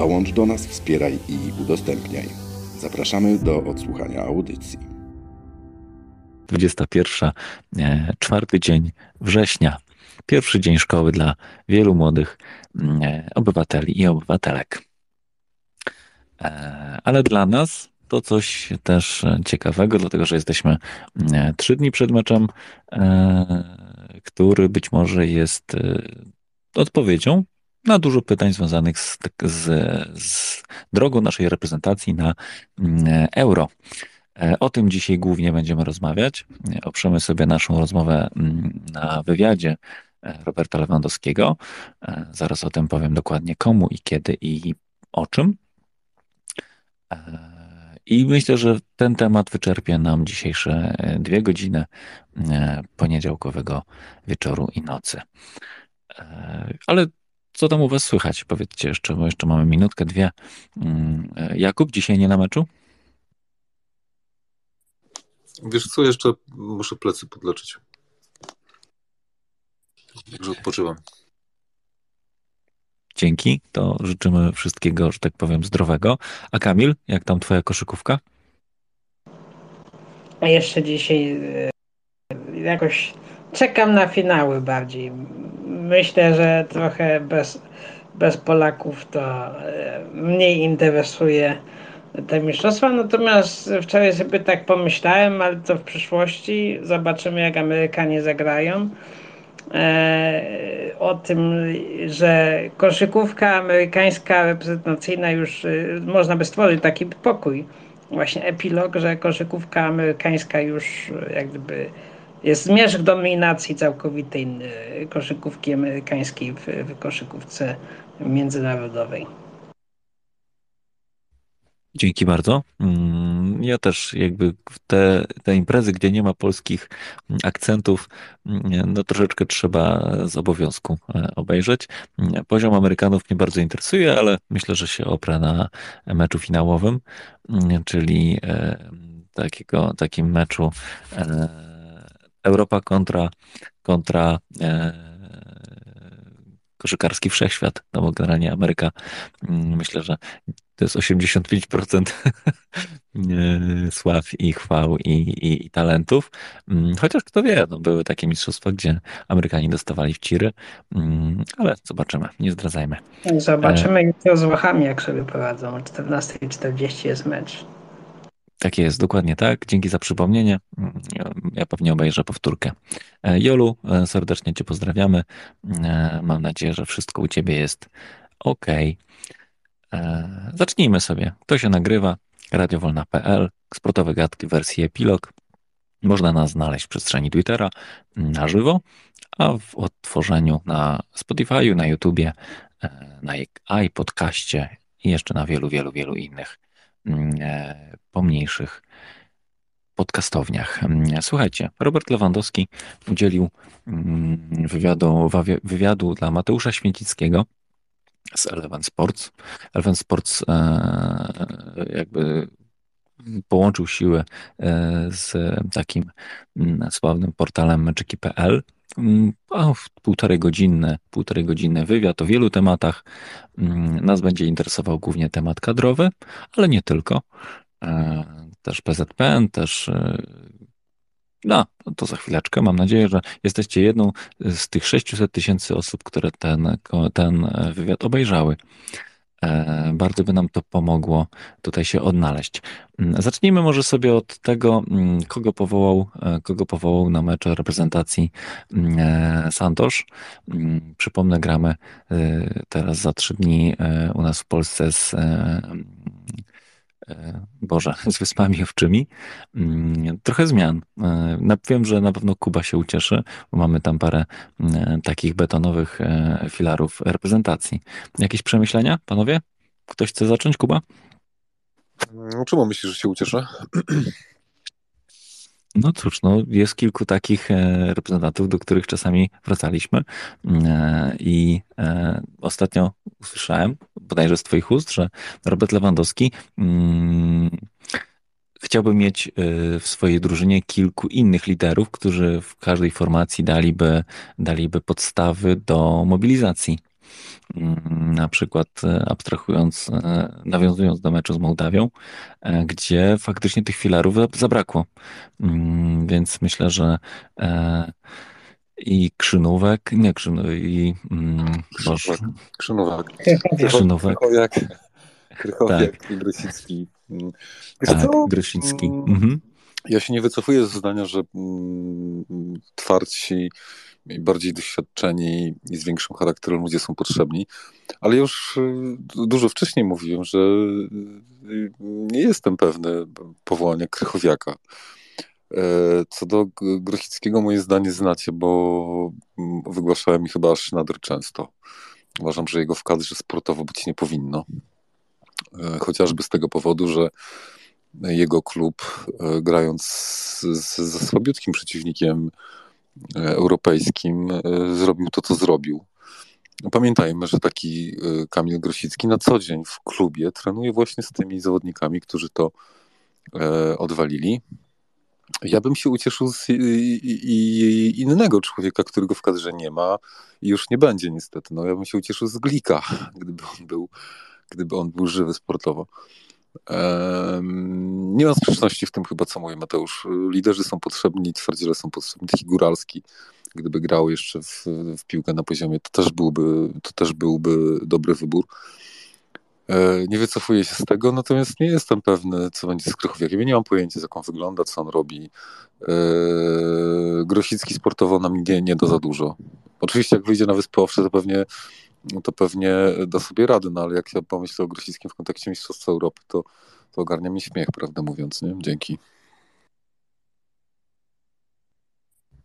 Dołącz do nas, wspieraj i udostępniaj. Zapraszamy do odsłuchania audycji. 21, e, czwarty dzień września. Pierwszy dzień szkoły dla wielu młodych e, obywateli i obywatelek. E, ale dla nas to coś też ciekawego, dlatego że jesteśmy trzy dni przed meczem, który być może jest odpowiedzią na dużo pytań związanych z, z, z drogą naszej reprezentacji na mm, euro. E, o tym dzisiaj głównie będziemy rozmawiać. Oprzemy sobie naszą rozmowę mm, na wywiadzie e, Roberta Lewandowskiego. E, zaraz o tym powiem dokładnie komu i kiedy i o czym. I myślę, że ten temat wyczerpie nam dzisiejsze dwie godziny poniedziałkowego wieczoru i nocy. Ale co tam u was słychać? Powiedzcie jeszcze, bo jeszcze mamy minutkę, dwie. Mm, Jakub, dzisiaj nie na meczu? Wiesz co, jeszcze muszę plecy podleczyć. Także odpoczywam. Dzięki, to życzymy wszystkiego, że tak powiem, zdrowego. A Kamil, jak tam twoja koszykówka? A jeszcze dzisiaj e, jakoś czekam na finały bardziej myślę, że trochę bez, bez Polaków to e, mniej interesuje te mistrzostwa. Natomiast wczoraj sobie tak pomyślałem, ale to w przyszłości zobaczymy, jak Amerykanie zagrają. E, o tym, że koszykówka amerykańska reprezentacyjna już e, można by stworzyć taki pokój, właśnie epilog, że koszykówka amerykańska już jak gdyby jest zmierzch dominacji całkowitej e, koszykówki amerykańskiej w, w koszykówce międzynarodowej. Dzięki bardzo. Mm, ja też jakby te, te imprezy, gdzie nie ma polskich akcentów, mm, no troszeczkę trzeba z obowiązku e, obejrzeć. Poziom Amerykanów mnie bardzo interesuje, ale myślę, że się oprę na meczu finałowym, mm, czyli e, takiego, takim meczu Europa kontra, kontra e, koszykarski wszechświat, no bo generalnie Ameryka, mm, myślę, że to jest 85% e, sław i chwał i, i, i, talentów. Mm, chociaż kto wie, no były takie mistrzostwa, gdzie Amerykanie dostawali w ciry, mm, ale zobaczymy, nie zdradzajmy. Zobaczymy jutro z Włochami, jak sobie poradzą. O 14.40 jest mecz. Tak jest, dokładnie tak. Dzięki za przypomnienie. Ja pewnie obejrzę powtórkę. E, Jolu, e, serdecznie Cię pozdrawiamy. E, mam nadzieję, że wszystko u Ciebie jest ok. Zacznijmy sobie. To się nagrywa. Radiowolna.pl, sportowe gadki wersji epilog. Można nas znaleźć w przestrzeni Twittera na żywo, a w odtworzeniu na Spotify, na YouTubie, na iPodcaście i jeszcze na wielu, wielu, wielu innych pomniejszych podcastowniach. Mm, słuchajcie, Robert Lewandowski udzielił mm, wywiadu, wywiadu dla Mateusza Święcickiego z Eleven Sports. Eleven Sports e, jakby połączył siły e, z takim sławnym portalem meczyki.pl Mm, półtorej godzinny, półtorej godzinny wywiad o wielu tematach. Mm, nas będzie interesował głównie temat kadrowy, ale nie tylko. E, też PZPN, też e, no, to za chwileczkę. Mam nadzieję, że jesteście jedną z tych 600 tysięcy osób, które ten, ten e, wywiad obejrzały. E, bardzo by nam to pomogło tutaj się odnaleźć. Mm, zacznijmy może sobie od tego, mm, kogo powołał, e, kogo powołał na mecz reprezentacji mm, e, Santosz. Przypomnę, gramy teraz za trzy dni u nas w Polsce z Boże, z Wyspami Owczymi. Mm, trochę zmian. E, wiem, że na pewno Kuba się ucieszy, bo mamy tam parę mm, takich betonowych e, filarów reprezentacji. Jakieś przemyślenia, panowie? Ktoś chce zacząć, Kuba? No, czemu myślisz, że się ucieszę? No cóż, no jest kilku takich e, reprezentantów, do których czasami wracaliśmy e, i e, ostatnio usłyszałem, bodajże z twoich ust, że Robert Lewandowski mm, chciałby mieć w swojej drużynie kilku innych liderów, którzy w każdej formacji daliby, daliby podstawy do mobilizacji. Mm, na przykład e, abstrahując, e, nawiązując do meczu z Mołdawią, e, gdzie faktycznie tych filarów zabrakło. Mm, więc myślę, że i Krzynówek, nie Krzynówek, i mm, Krzynówek. Krzynówek. Krzynówek. Krychowiak, Krychowiak tak. i Grysicki. tak, co? Grysicki. Mhm. Ja się nie wycofuję z zdania, że twardsi i bardziej doświadczeni i z większym charakterem ludzie są potrzebni. Ale już y, dużo wcześniej mówiłem, że y, nie jestem pewny powołania Krychowiaka. E, co do Grochickiego moje zdanie znacie, bo mm, wygłaszałem mi chyba aż nader często. Uważam, że jego w kadrze sportowo być nie powinno. E, chociażby z tego powodu, że jego klub, e, grając ze słabiutkim przeciwnikiem europejskim e, zrobił to, co zrobił. Pamiętajmy, że taki e, Kamil Grosicki na co dzień w klubie trenuje właśnie z tymi zawodnikami, którzy to e, odwalili. Ja bym się ucieszył z innego człowieka, którego w kadrze nie ma i już nie będzie niestety. No, ja bym się ucieszył z Glika, gdyby on był, gdyby on był żywy sportowo. Nie ma sprzeczności w tym chyba, co mówi Mateusz. Liderzy są potrzebni, twardziele są potrzebni. Taki Góralski, gdyby grał jeszcze w, w, piłkę na poziomie, to też byłby, to też byłby dobry wybór. E, nie wycofuję się z tego, natomiast nie jestem pewny, co będzie z Krychowiakiem. Ja nie mam pojęcia, jak on wygląda, co on robi. E, Grosicki sportowo nam nie, nie da za dużo. Oczywiście, jak wyjdzie na Wyspy Owcze, to pewnie no to pewnie da sobie radę, no ale jak ja pomyślę o Grosickim w kontekście Mistrzostwa Europy, to, to ogarnia mi śmiech, prawdę mówiąc, nie? Dzięki.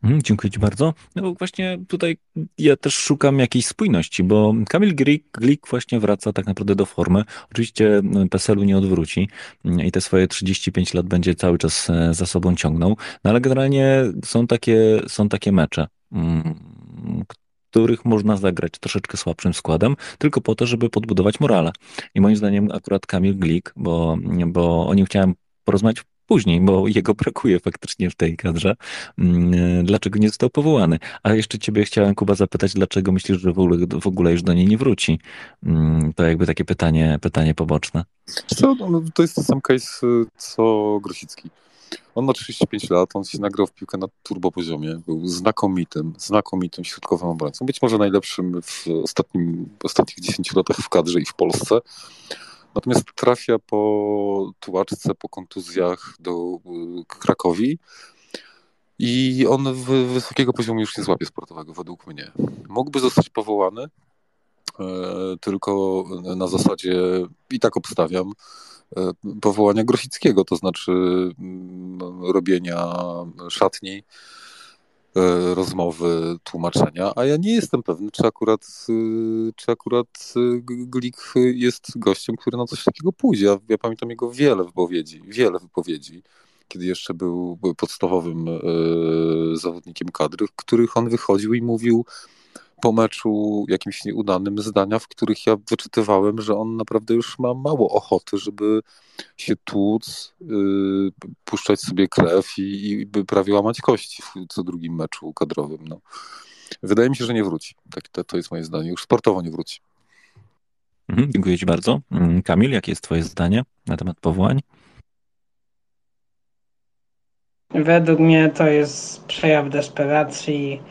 Mhm, dziękuję Ci bardzo. No właśnie tutaj ja też szukam jakiejś spójności, bo Kamil Glik, Glik właśnie wraca tak naprawdę do formy. Oczywiście no, PESEL-u nie odwróci i te swoje 35 lat będzie cały czas e, za sobą ciągnął, no ale generalnie są takie, są takie mecze, mm, których można zagrać troszeczkę słabszym składem, tylko po to, żeby podbudować morale. I moim zdaniem akurat Kamil Glik, bo, bo o nim chciałem porozmawiać później, bo jego brakuje faktycznie w tej kadrze. Mm, dlaczego nie został powołany? A jeszcze ciebie chciałem, Kuba, zapytać, dlaczego myślisz, że w ogóle, w ogóle już do niej nie wróci? Mm, to jakby takie pytanie, pytanie poboczne. Co, no, to jest ten sam case, co Grosicki. On ma 35 lat, on się nagrał w piłkę na turbo poziomie, był znakomitym, znakomitym środkowym obrońcą, być może najlepszym w ostatnim, ostatnich 10 latach w kadrze i w Polsce. Natomiast trafia po tułaczce, po kontuzjach do y, Krakowi i on wysokiego poziomu już nie złapie sportowego, według mnie. Mógłby zostać powołany, e, tylko na zasadzie, i tak obstawiam, powołania Grosickiego, to znaczy mm, robienia szatni, e, rozmowy, tłumaczenia, a ja nie jestem pewny, czy akurat, czy akurat Glik jest gościem, który na coś takiego pójdzie. Ja, ja pamiętam jego wiele wypowiedzi, wiele wypowiedzi, kiedy jeszcze był podstawowym zawodnikiem kadry, w których on wychodził i mówił po meczu jakimś nieudanym zdania, w których ja wyczytywałem, że on naprawdę już ma mało ochoty, żeby się tłuc, yy, puszczać sobie krew i, i by prawie łamać kości w co drugim meczu kadrowym. No. Wydaje mi się, że nie wróci. Tak, to, to jest moje zdanie. Już sportowo nie wróci. Mhm, dziękuję Ci bardzo. Mm, Kamil, jakie jest Twoje zdanie na temat powołań? Według mnie to jest przejaw desperacji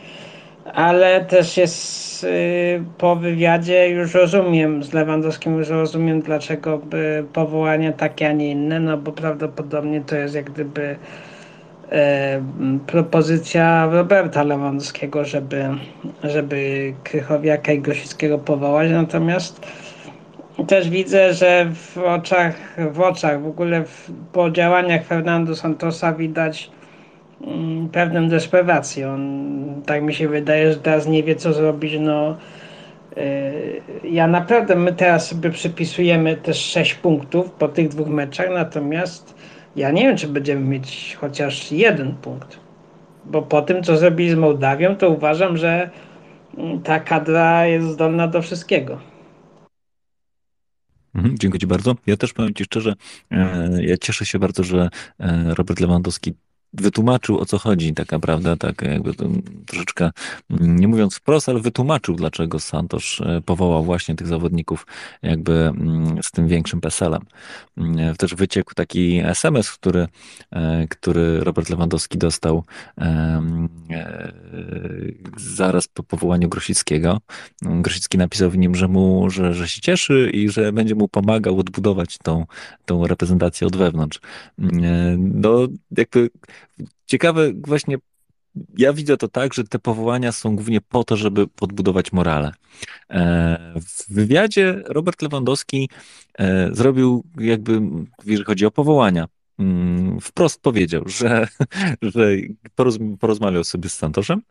ale też jest y, po wywiadzie już rozumiem, z Lewandowskim już rozumiem, dlaczego by powołanie takie, a nie inne, no bo prawdopodobnie to jest jak gdyby e, propozycja Roberta Lewandowskiego, żeby, żeby Krychowiaka i Grosickiego powołać, natomiast też widzę, że w oczach, w oczach, w ogóle w, po działaniach Fernando Santosa widać Mm, pewną desperacją. Tak mi się wydaje, że teraz nie wie co zrobić. No, Ja naprawdę, my teraz sobie przypisujemy też 6 punktów po tych dwóch meczach, natomiast ja nie wiem, czy będziemy mieć chociaż jeden punkt. Bo po tym, co zrobili z Mołdawią, to uważam, że mm, ta kadra jest zdolna do wszystkiego. Mhm, dziękuję Ci bardzo. Ja też powiem Ci szczerze, e, ja cieszę się bardzo, że e, Robert Lewandowski wytłumaczył o co chodzi tak naprawdę, tak jakby troszeczkę, mm, nie mówiąc wprost, ale wytłumaczył, dlaczego Santosz e, powołał właśnie tych zawodników jakby mm, z tym większym PESEL-em. Mm, też wyciekł taki SMS, który, e, który Robert Lewandowski dostał e, zaraz po powołaniu Grosickiego. Grosicki napisał w nim, że, mu, że, że się cieszy i że będzie mu pomagał odbudować tą, tą reprezentację od wewnątrz. No, jakby Ciekawe właśnie, ja widzę to tak, że te powołania są głównie po to, żeby podbudować morale. E, w wywiadzie Robert Lewandowski e, zrobił jakby, jeżeli chodzi o powołania, mm, wprost powiedział, że, że porozmawiał sobie z Santoszem,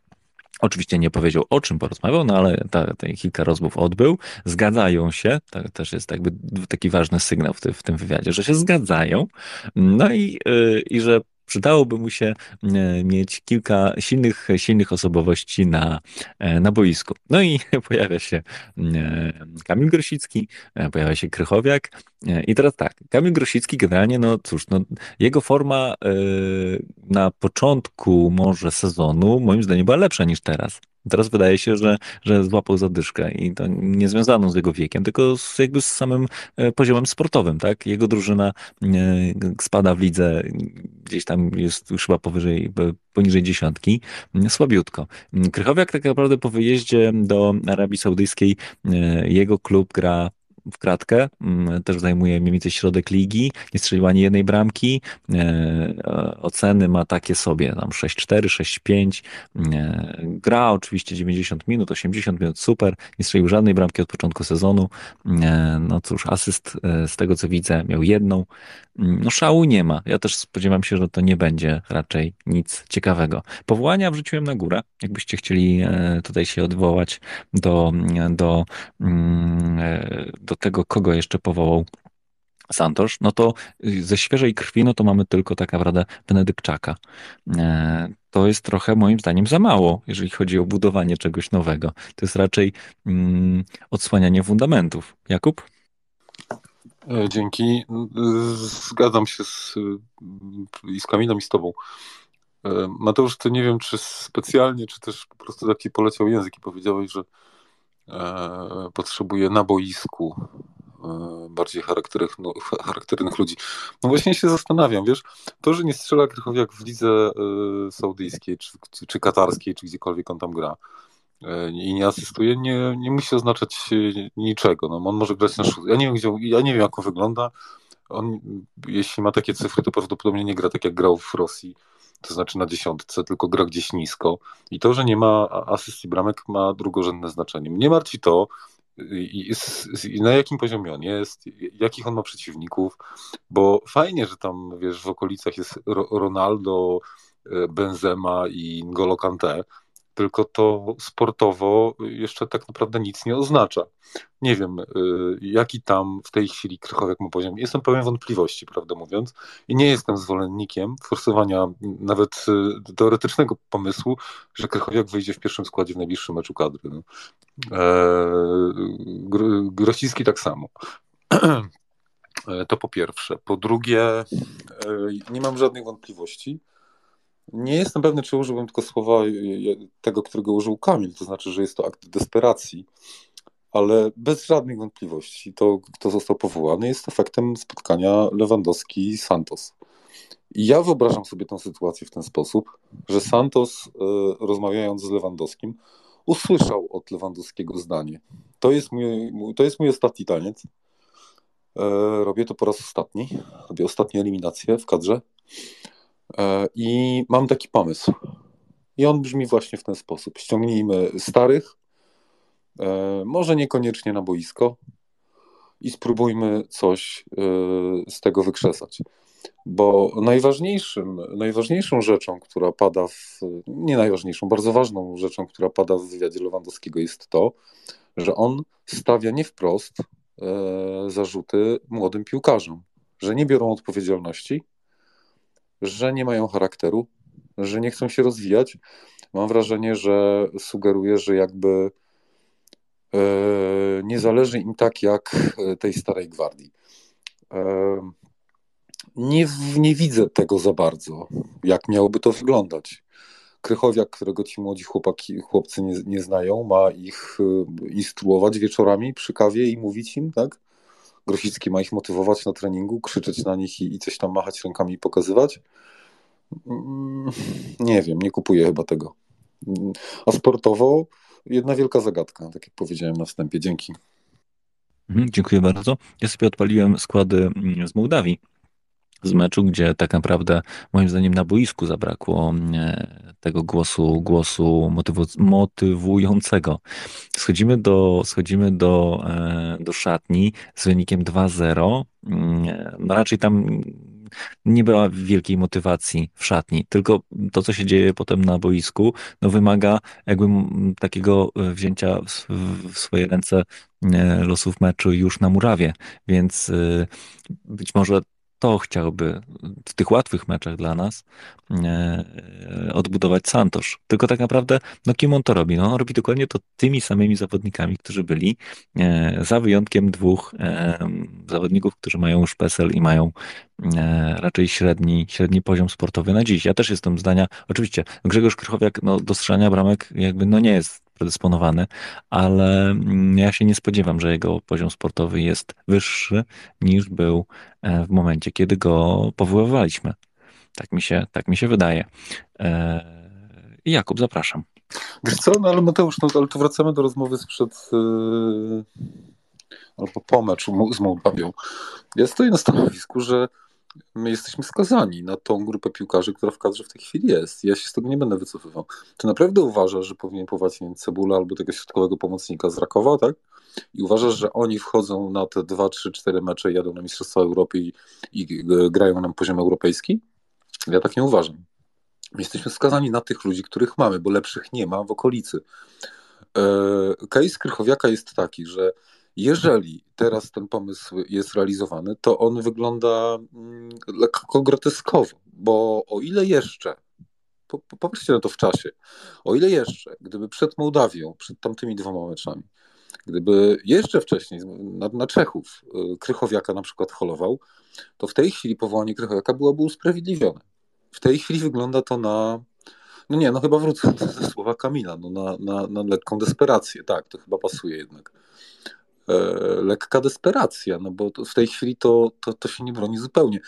Oczywiście nie powiedział o czym porozmawiał, no ale ta, ta kilka rozmów odbył. Zgadzają się, to też jest jakby taki ważny sygnał w, ty, w tym wywiadzie, że się zgadzają. No i, yy, i że przydałoby mu się e, mieć kilka silnych, silnych osobowości na, e, na boisku. No i pojawia się e, Kamil Grosicki, pojawia się Krychowiak. I teraz tak, Kamil Grosicki generalnie, no cóż, no, jego forma na początku może sezonu moim zdaniem była lepsza niż teraz. Teraz wydaje się, że, że złapał zadyszkę i to nie związaną z jego wiekiem, tylko z, jakby z samym e, poziomem sportowym, tak? Jego drużyna e, spada w lidze, gdzieś tam jest już chyba powyżej, poniżej dziesiątki, słabiutko. Krychowiak tak naprawdę po wyjeździe do Arabii Saudyjskiej e, jego klub gra w kratkę, mm, też zajmuje mniej więcej środek ligi, nie strzelił ani jednej bramki, e, oceny ma takie sobie, tam 6-4, 6-5, e, gra oczywiście 90 minut, 80 minut, super, nie strzelił żadnej bramki od początku sezonu, e, no cóż, asyst z tego co widzę miał jedną, no szału nie ma, ja też spodziewam się, że to nie będzie raczej nic ciekawego. Powołania wrzuciłem na górę, jakbyście chcieli tutaj się odwołać do, do, mm, do do tego, kogo jeszcze powołał Santosz, no to ze świeżej krwi, no to mamy tylko tak naprawdę Benedykczaka. E, to jest trochę moim zdaniem za mało, jeżeli chodzi o budowanie czegoś nowego. To jest raczej mm, odsłanianie fundamentów. Jakub? E, dzięki. Zgadzam się z, i z Kamilem i z tobą. E, Mateusz, to nie wiem, czy specjalnie, czy też po prostu taki poleciał język i powiedziałeś, że E, potrzebuje na boisku e, bardziej charakternych, no, charakternych ludzi. No właśnie się zastanawiam, wiesz, to, że nie strzela Krychowiak w lidze e, saudyjskiej, czy, czy, czy katarskiej, czy gdziekolwiek on tam gra i nie asystuje, nie, nie musi oznaczać niczego. No, on może grać na szóstce. Ja nie wiem, gdzie, ja nie wiem, jak on wygląda. On, jeśli ma takie cyfry, to prawdopodobnie nie gra tak, jak grał w Rosji to znaczy na dziesiątce, tylko gra gdzieś nisko. I to, że nie ma asystii bramek, ma drugorzędne znaczenie. Mnie martwi to, i, i, na jakim poziomie on jest, jakich on ma przeciwników, bo fajnie, że tam, wiesz, w okolicach jest Ronaldo, e, Benzema i N'Golo Kante, tylko to sportowo jeszcze tak naprawdę nic nie oznacza. Nie wiem, y, jaki tam w tej chwili Krychowiak ma poziom. Jestem pełen wątpliwości, prawdę mówiąc, i nie jestem zwolennikiem forsowania nawet y, teoretycznego pomysłu, że Krychowiak wyjdzie w pierwszym składzie w najbliższym meczu kadry. No. Eee, Grosicki tak samo. To po pierwsze. Po drugie, e, nie mam żadnych wątpliwości, nie jestem pewny, czy użyłbym tylko słowa tego, którego użył Kamil, to znaczy, że jest to akt desperacji, ale bez żadnych wątpliwości to, kto został powołany, jest efektem spotkania Lewandowski-Santos. I ja wyobrażam sobie tę sytuację w ten sposób, że Santos, e, rozmawiając z Lewandowskim, usłyszał od Lewandowskiego zdanie. To jest mój, to jest mój ostatni taniec. E, robię to po raz ostatni. Robię ostatnie eliminacje w kadrze. E, I mam taki pomysł. I on brzmi właśnie w ten sposób. Ściągnijmy starych, e, może niekoniecznie na boisko, i spróbujmy coś e, z tego wykrzesać. Bo najważniejszym, najważniejszą rzeczą, która pada w, nie najważniejszą, bardzo ważną rzeczą, która pada w wywiadzie Lewandowskiego jest to, że on stawia nie wprost zarzuty młodym piłkarzom, że nie biorą odpowiedzialności, że nie mają charakteru, że nie chcą się rozwijać. Mam wrażenie, że sugeruje, że jakby e, nie zależy im tak jak tej starej gwardii. E, nie, nie widzę tego za bardzo, jak miałoby to wyglądać. Krychowiak, którego ci młodzi chłopaki, chłopcy nie, nie znają, ma ich e, instruować wieczorami przy kawie i mówić im, tak? Grosicki ma ich motywować na treningu, krzyczeć na nich i, i coś tam machać rękami i pokazywać. Mm, nie wiem, nie kupuję chyba tego. A sportowo jedna wielka zagadka, tak jak powiedziałem na wstępie. Dzięki. Mhm, dziękuję bardzo. Ja sobie odpaliłem składy mm, z Mołdawii z meczu, gdzie tak naprawdę moim zdaniem na boisku zabrakło e, tego głosu, głosu motywu- motywującego. Schodzimy do, schodzimy do, e, do szatni z wynikiem 2-0. Mm, no raczej tam nie była wielkiej motywacji w szatni, tylko to, co się dzieje potem na boisku, no wymaga jakby takiego e, wzięcia w swoje ręce losów meczu już na murawie, więc być może to chciałby w tych łatwych meczach dla nas e, odbudować Santosz. Tylko tak naprawdę, no kim on to robi? No on robi dokładnie to tymi samymi zawodnikami, którzy byli, e, za wyjątkiem dwóch e, zawodników, którzy mają już PESEL i mają raczej średni, średni poziom sportowy na dziś. Ja też jestem zdania, oczywiście Grzegorz Krychowiak no, do strzelania bramek jakby no nie jest predysponowany, ale mm, ja się nie spodziewam, że jego poziom sportowy jest wyższy niż był w momencie, kiedy go powoływaliśmy. Tak mi się, tak mi się wydaje. E, Jakub, zapraszam. Wiesz co, no ale Mateusz, no, ale tu wracamy do rozmowy sprzed yy, albo po meczu z Mołdawią. Ja stoję na stanowisku, że my jesteśmy skazani na tą grupę piłkarzy, która w kadrze w tej chwili jest. Ja się z tego nie będę wycofywał. Ty naprawdę uważasz, że powinien powołać nie Cebula albo tego środkowego pomocnika z Rakowa, tak? I uważasz, że oni wchodzą na te 2, 3, 4 mecze, jadą na Mistrzostwa Europy i, i grają nam poziom europejski? Ja tak nie uważam. My jesteśmy skazani na tych ludzi, których mamy, bo lepszych nie ma w okolicy. E, case Krychowiaka jest taki, że jeżeli teraz ten pomysł jest realizowany, to on wygląda mm, lekko groteskowo, bo o ile jeszcze, popatrzcie na to w czasie, o ile jeszcze, gdyby przed Mołdawią, przed tamtymi dwoma meczami, gdyby jeszcze wcześniej na, na Czechów y, Krychowiaka na przykład holował, to w tej chwili powołanie Krychowiaka byłoby usprawiedliwione. W tej chwili wygląda to na no nie, no chyba wrócę do słowa Kamila, no na, na, na lekką desperację, tak, to chyba pasuje jednak. E, lekka desperacja, no bo w tej chwili to, to, to się nie broni zupełnie.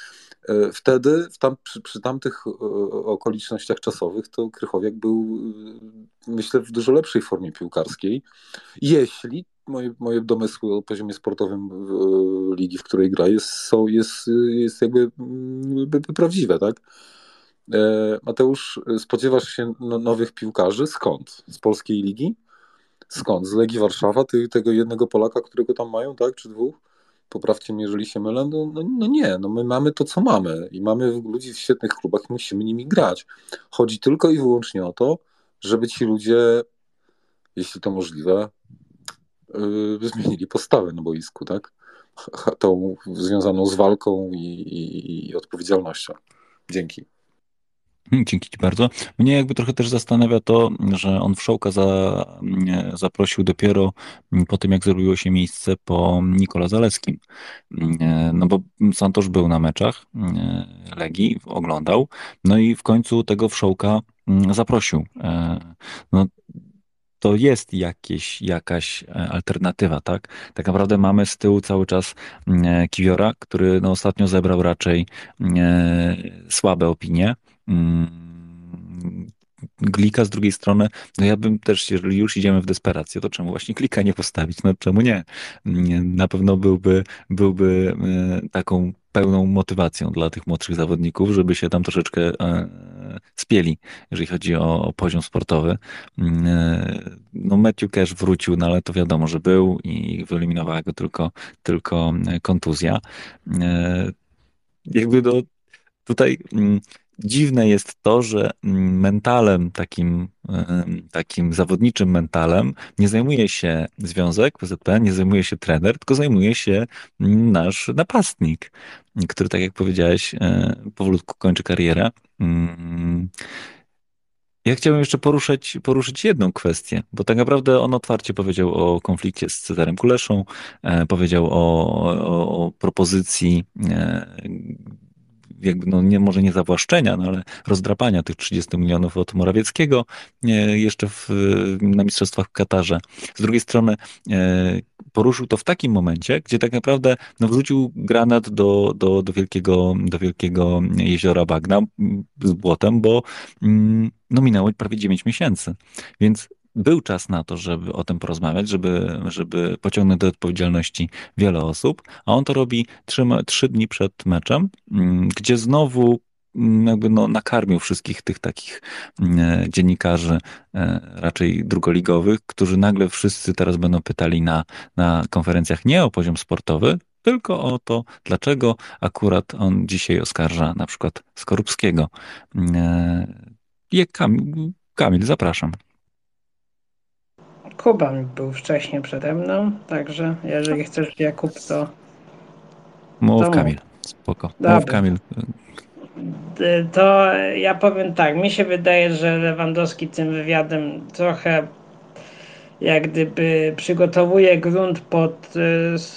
E, wtedy, tam, przy, przy tamtych e, okolicznościach czasowych, to Krychowiak był, myślę, w dużo lepszej formie piłkarskiej, jeśli moje, moje domysły o poziomie sportowym ligi, w której gra, jest, są, jest, jest jakby mm, prawdziwe, tak? Mateusz, spodziewasz się no, nowych piłkarzy? Skąd? Z polskiej ligi? Skąd? Z Legii Warszawa, ty, tego jednego Polaka, którego tam mają, tak? Czy dwóch? Poprawcie mnie, jeżeli się mylę. No, no, no, nie, no my mamy to, co mamy i mamy ludzi w świetnych klubach i musimy nimi grać. Chodzi tylko i wyłącznie o to, żeby ci ludzie, jeśli to możliwe, yy, zmienili postawę na boisku, tak? Tą związaną z walką i, i, i odpowiedzialnością. Dzięki. Dzięki Ci bardzo. Mnie jakby trochę też zastanawia to, że on Wszołka za, zaprosił dopiero po tym, jak zrobiło się miejsce po Nikola Zaleskim. No bo Santosz był na meczach Legii, oglądał, no i w końcu tego Wszołka zaprosił. No, to jest jakieś, jakaś alternatywa, tak? Tak naprawdę mamy z tyłu cały czas Kiwiora, który no, ostatnio zebrał raczej słabe opinie. Mm, Glika z drugiej strony, no ja bym też, jeżeli już idziemy w desperację, to czemu właśnie klika nie postawić? No czemu nie? Na pewno byłby, byłby e, taką pełną motywacją dla tych młodszych zawodników, żeby się tam troszeczkę e, spieli, jeżeli chodzi o, poziom sportowy. Mm, e, no Matthew Cash wrócił, no ale to wiadomo, że był i wyeliminowała go tylko, tylko kontuzja. Jakby do, Tutaj mm, dziwne jest to, że mentalem takim, takim zawodniczym mentalem nie zajmuje się związek PZP, nie zajmuje się trener, tylko zajmuje się nasz napastnik, który, tak jak powiedziałeś, e, powolutku kończy karierę. Mm. Ja chciałbym jeszcze poruszyć, poruszyć jedną kwestię, bo tak naprawdę on otwarcie powiedział o konflikcie z Cezarem Kuleszą, e, powiedział o, o, o propozycji e, jakby, no nie, może nie zawłaszczenia, no ale rozdrapania tych 30 milionów od Morawieckiego jeszcze w, na Mistrzostwach w Katarze. Z drugiej strony e, poruszył to w takim momencie, gdzie tak naprawdę no, wrzucił granat do, do, do, wielkiego, do wielkiego jeziora Bagna z błotem, bo mm, no, minęło prawie 9 miesięcy. Więc był czas na to, żeby o tym porozmawiać, żeby, żeby pociągnąć do odpowiedzialności wiele osób, a on to robi trzy, trzy dni przed meczem, mm, gdzie znowu mm, jakby no, nakarmił wszystkich tych takich mm, dziennikarzy e, raczej drugoligowych, którzy nagle wszyscy teraz będą pytali na, na konferencjach nie o poziom sportowy, tylko o to, dlaczego akurat on dzisiaj oskarża na przykład Skorupskiego. Kamil, Kamil, zapraszam. Kuban był wcześniej przede mną, także jeżeli chcesz Jakub, to... Mów to Kamil, spoko. Dobrze. Mów Kamil. To ja powiem tak, mi się wydaje, że Lewandowski tym wywiadem trochę jak gdyby przygotowuje grunt pod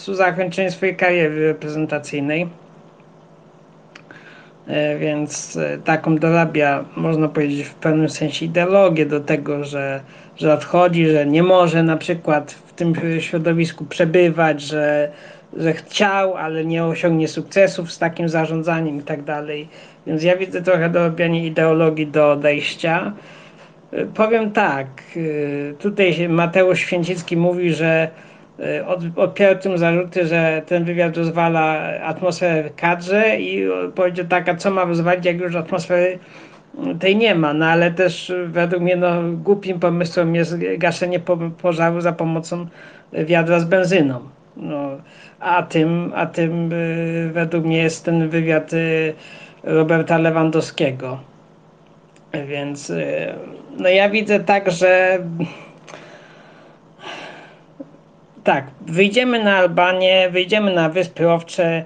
y, zakończenie swojej kariery reprezentacyjnej E, więc e, taką dorabia, można powiedzieć, w pewnym sensie ideologię do tego, że, że odchodzi, że nie może na przykład w tym środowisku przebywać, że, że chciał, ale nie osiągnie sukcesów z takim zarządzaniem i tak dalej. Więc ja widzę trochę dorabianie ideologii do odejścia. Powiem tak, tutaj Mateusz Święcicki mówi, że od, odpierał tym zarzuty, że ten wywiad rozwala atmosferę w kadrze i powiedział tak, a co ma rozwalić, jak już atmosfery tej nie ma, no ale też według mnie no, głupim pomysłem jest gaszenie pożaru za pomocą wiadra z benzyną. No, a tym, a tym y, według mnie jest ten wywiad y, Roberta Lewandowskiego. Więc no ja widzę tak, że tak, wyjdziemy na Albanię, wyjdziemy na Wyspy Owcze,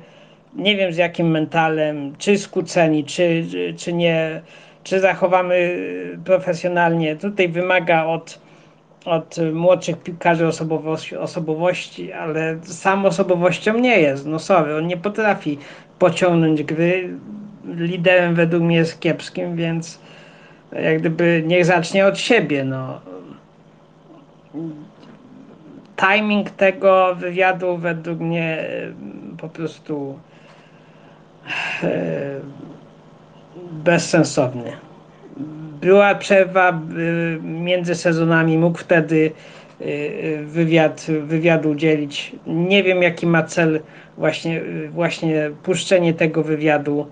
nie wiem z jakim mentalem, czy skłóceni, czy, czy nie, czy zachowamy profesjonalnie. Tutaj wymaga od, od młodszych piłkarzy osobowości, osobowości, ale sam osobowością nie jest. No sorry, on nie potrafi pociągnąć gry. Liderem według mnie jest kiepskim, więc jak gdyby niech zacznie od siebie. No timing tego wywiadu według mnie e, po prostu e, bezsensowny. Była przerwa e, między sezonami, mógł wtedy wywiad, wywiadu udzielić. Nie wiem, jaki ma cel właśnie, właśnie puszczenie tego wywiadu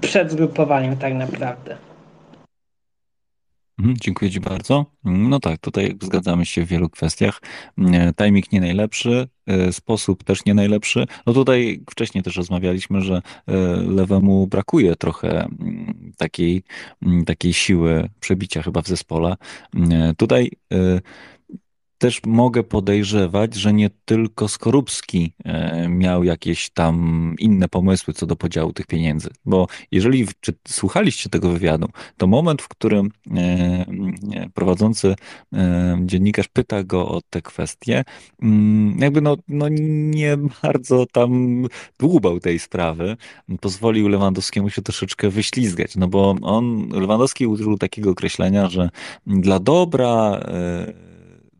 przed zgrupowaniem tak naprawdę. Mhm, dziękuję Ci bardzo. No tak, tutaj zgadzamy się w wielu kwestiach. Mm, timing nie najlepszy, e, sposób też nie najlepszy. No tutaj wcześniej też rozmawialiśmy, że e, lewemu brakuje trochę mm, takiej, mm, takiej siły przebicia chyba w zespole. Tutaj e, też mogę podejrzewać, że nie tylko Skorupski e, miał jakieś tam inne pomysły co do podziału tych pieniędzy. Bo jeżeli czy słuchaliście tego wywiadu, to moment, w którym e, prowadzący e, dziennikarz pyta go o te kwestie, mm, jakby no, no nie bardzo tam dłubał tej sprawy, pozwolił Lewandowskiemu się troszeczkę wyślizgać, no bo on, Lewandowski użył takiego określenia, że dla dobra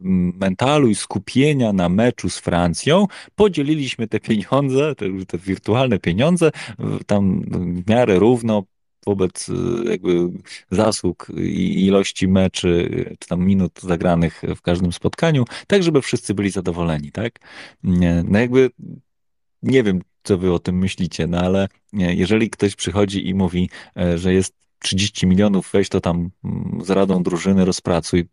mentalu i skupienia na meczu z Francją, podzieliliśmy te pieniądze, te, te wirtualne pieniądze, tam w miarę równo wobec y, jakby zasług i ilości meczy, czy tam minut zagranych w każdym spotkaniu, tak żeby wszyscy byli zadowoleni, tak? No jakby nie wiem, co wy o tym myślicie, no ale jeżeli ktoś przychodzi i mówi, e, że jest 30 milionów, weź to tam mm, z radą drużyny rozpracuj,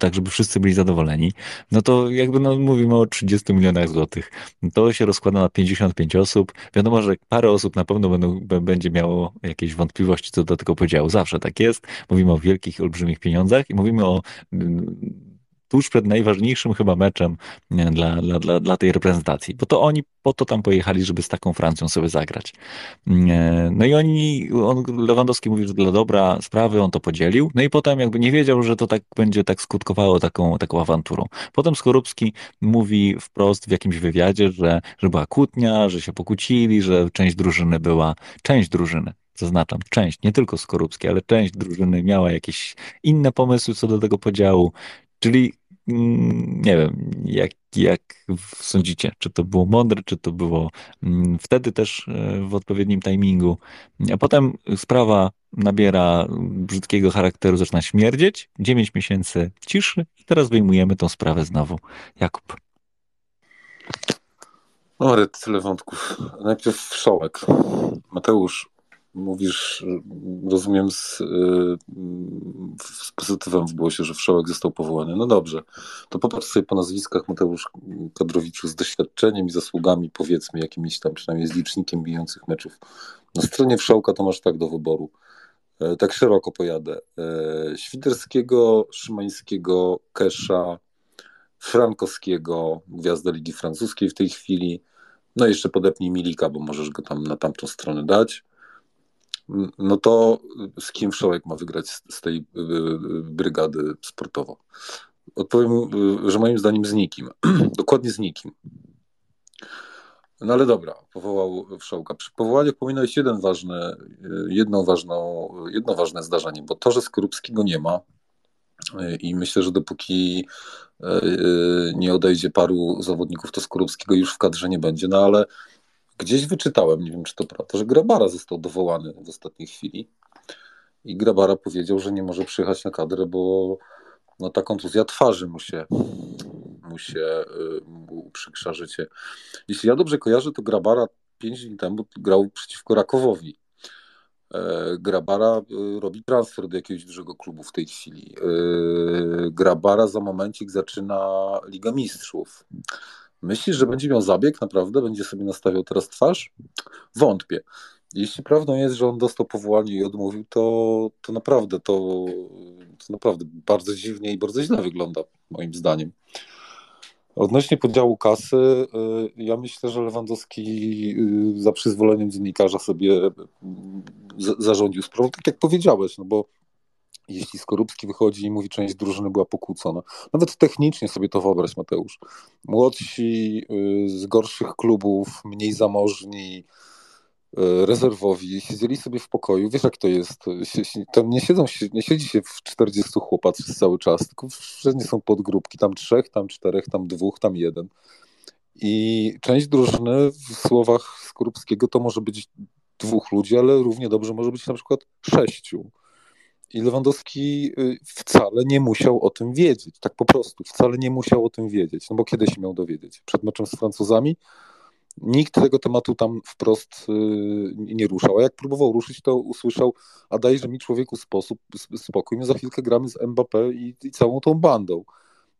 tak żeby wszyscy byli zadowoleni, no to jakby no, mówimy o 30 milionach złotych. To się rozkłada na 55 osób. Wiadomo, że parę osób na pewno będą, będzie miało jakieś wątpliwości co do tego podziału. Zawsze tak jest. Mówimy o wielkich, olbrzymich pieniądzach i mówimy o tuż przed najważniejszym chyba meczem dla, dla, dla, dla tej reprezentacji, bo to oni po to tam pojechali, żeby z taką Francją sobie zagrać. No i oni, on, Lewandowski mówił, że dla dobra sprawy on to podzielił, no i potem jakby nie wiedział, że to tak będzie tak skutkowało taką, taką awanturą. Potem Skorupski mówi wprost w jakimś wywiadzie, że, że była kłótnia, że się pokłócili, że część drużyny była, część drużyny, zaznaczam, część, nie tylko Skorupski, ale część drużyny miała jakieś inne pomysły co do tego podziału, Czyli mm, nie wiem, jak, jak sądzicie, czy to było mądre, czy to było mm, wtedy też e, w odpowiednim timingu. A potem sprawa nabiera brzydkiego charakteru, zaczyna śmierdzieć. 9 miesięcy ciszy i teraz wyjmujemy tą sprawę znowu. Jakub. O, tyle wątków. Najpierw Szołek. Mateusz, mówisz, rozumiem, z, y, z pozytywem w głosie, że Wszołek został powołany. No dobrze, to popatrz sobie po nazwiskach Mateusz Kadrowiczu z doświadczeniem i zasługami, powiedzmy, jakimiś tam, przynajmniej z licznikiem bijących meczów. Na stronie Wszołka to masz tak do wyboru. E, tak szeroko pojadę. E, Świderskiego, Szymańskiego, Kesza, Frankowskiego, gwiazda Ligi Francuskiej w tej chwili. No jeszcze podepnij Milika, bo możesz go tam na tamtą stronę dać no to z kim Wszołek ma wygrać z tej y, y, brygady sportowo? Odpowiem, y, że moim zdaniem z nikim. Dokładnie z nikim. No ale dobra, powołał Wszołka. Przy powołaniu pominąłeś jeden ważny, jedno, ważną, jedno ważne zdarzenie, bo to, że Skorupskiego nie ma i myślę, że dopóki nie odejdzie paru zawodników, to Skorupskiego już w kadrze nie będzie, no ale Gdzieś wyczytałem, nie wiem czy to prawda, że Grabara został dowołany w ostatniej chwili i Grabara powiedział, że nie może przyjechać na kadrę, bo no, ta kontuzja twarzy mu się, mu się mu uprzykrza życie. Jeśli ja dobrze kojarzę, to Grabara pięć dni temu grał przeciwko Rakowowi. E, Grabara e, robi transfer do jakiegoś dużego klubu w tej chwili. E, Grabara za momencik zaczyna Liga Mistrzów. Myślisz, że będzie miał zabieg, naprawdę? Będzie sobie nastawiał teraz twarz? Wątpię. Jeśli prawdą jest, że on dostał powołanie i odmówił, to, to naprawdę to, to naprawdę bardzo dziwnie i bardzo źle wygląda, moim zdaniem. Odnośnie podziału kasy, y, ja myślę, że Lewandowski y, za przyzwoleniem dziennikarza sobie y, zarządził sprawą, tak jak powiedziałeś, no bo jeśli Skorupski wychodzi i mówi, część drużyny była pokłócona. Nawet technicznie sobie to wyobraź, Mateusz. Młodsi y, z gorszych klubów, mniej zamożni, y, rezerwowi, siedzieli sobie w pokoju. Wiesz, jak to jest? Tam nie, siedzą, nie siedzi się w 40 chłopacy cały czas, tylko wszędzie są podgrupki. Tam trzech, tam czterech, tam dwóch, tam jeden. I część drużyny w słowach Skorupskiego to może być dwóch ludzi, ale równie dobrze może być na przykład sześciu. I Lewandowski y, wcale nie musiał o tym wiedzieć. Tak po prostu, wcale nie musiał o tym wiedzieć. No bo kiedy się miał dowiedzieć? Przed meczem z Francuzami? Nikt tego tematu tam wprost y, nie ruszał. A jak próbował ruszyć, to usłyszał, a dajże mi człowieku sposób, spokój, my za chwilkę gramy z Mbappé i, i całą tą bandą.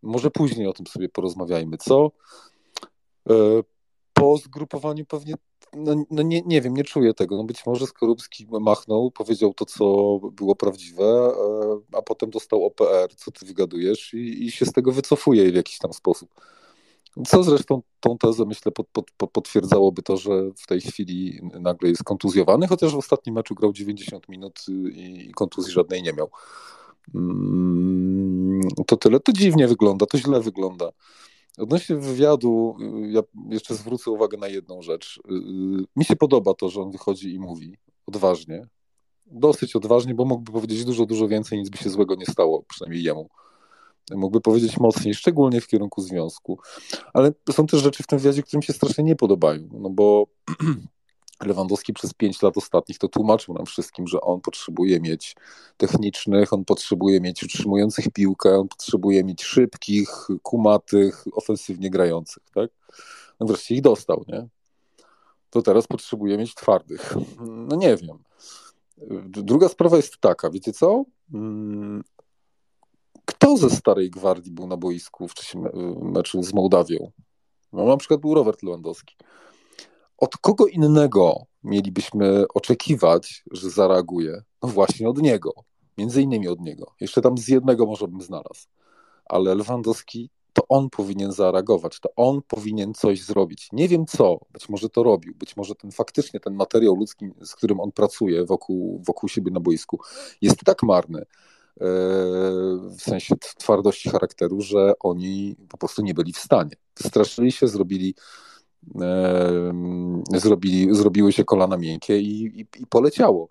Może później o tym sobie porozmawiajmy, co? E, po zgrupowaniu pewnie no, no nie, nie wiem, nie czuję tego. No być może Skorupski machnął, powiedział to, co było prawdziwe, e, a potem dostał OPR, co ty wygadujesz i, i się z tego wycofuje w jakiś tam sposób. Co zresztą tą tezę, myślę, pod, pod, potwierdzałoby to, że w tej chwili nagle jest kontuzjowany, chociaż w ostatnim meczu grał 90 minut i, i kontuzji żadnej nie miał. Mm, to tyle. To dziwnie wygląda, to źle wygląda. Odnośnie wywiadu, y, ja jeszcze zwrócę uwagę na jedną rzecz. Y, y, mi się podoba to, że on wychodzi i mówi odważnie. Dosyć odważnie, bo mógłby powiedzieć dużo, dużo więcej, nic by się złego nie stało, przynajmniej jemu. Mógłby powiedzieć mocniej, szczególnie w kierunku związku. Ale są też rzeczy w tym wywiadzie, które mi się strasznie nie podobają. No bo Lewandowski przez pięć lat ostatnich to tłumaczył nam wszystkim, że on potrzebuje mieć technicznych, on potrzebuje mieć utrzymujących piłkę, on potrzebuje mieć szybkich, kumatych, ofensywnie grających, tak? No wreszcie ich dostał, nie? To teraz potrzebuje mieć twardych. No nie wiem. Druga sprawa jest taka, wiecie co? Kto kto ze starej gwardii był na boisku w czasie meczu z Mołdawią? No, na przykład był Robert Lewandowski. Od kogo innego mielibyśmy oczekiwać, że zareaguje? No właśnie od niego. Między innymi od niego. Jeszcze tam z jednego może bym znalazł. Ale Lewandowski to on powinien zareagować, to on powinien coś zrobić. Nie wiem co, być może to robił, być może ten faktycznie ten materiał ludzki, z którym on pracuje wokół, wokół siebie na boisku, jest tak marny, e, w sensie twardości charakteru, że oni po prostu nie byli w stanie. Straszyli się, zrobili, zrobili zrobiły się kolana miękkie i, i, i poleciało.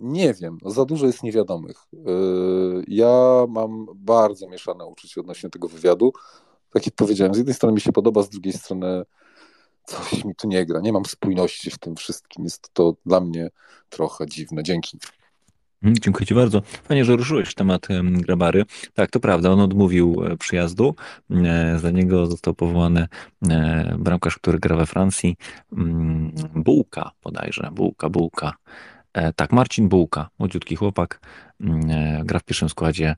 Nie wiem, za dużo jest niewiadomych. Yy, ja mam bardzo mieszane uczucie odnośnie tego wywiadu. Tak jak powiedziałem, z jednej strony mi się podoba, z drugiej strony coś mi tu nie gra. Nie mam spójności w tym wszystkim. Jest to dla mnie trochę dziwne. Dzięki. Mm, dziękuję Ci bardzo. Fajnie, że ruszyłeś temat Grabary. Tak, to prawda, on odmówił e, przyjazdu. E, za niego został powołany e, bramkarz, który gra we Francji. Mm, Bułka bodajże, Bułka, Bułka. Tak, Marcin Bułka, młodziutki chłopak, mm, gra w pierwszym składzie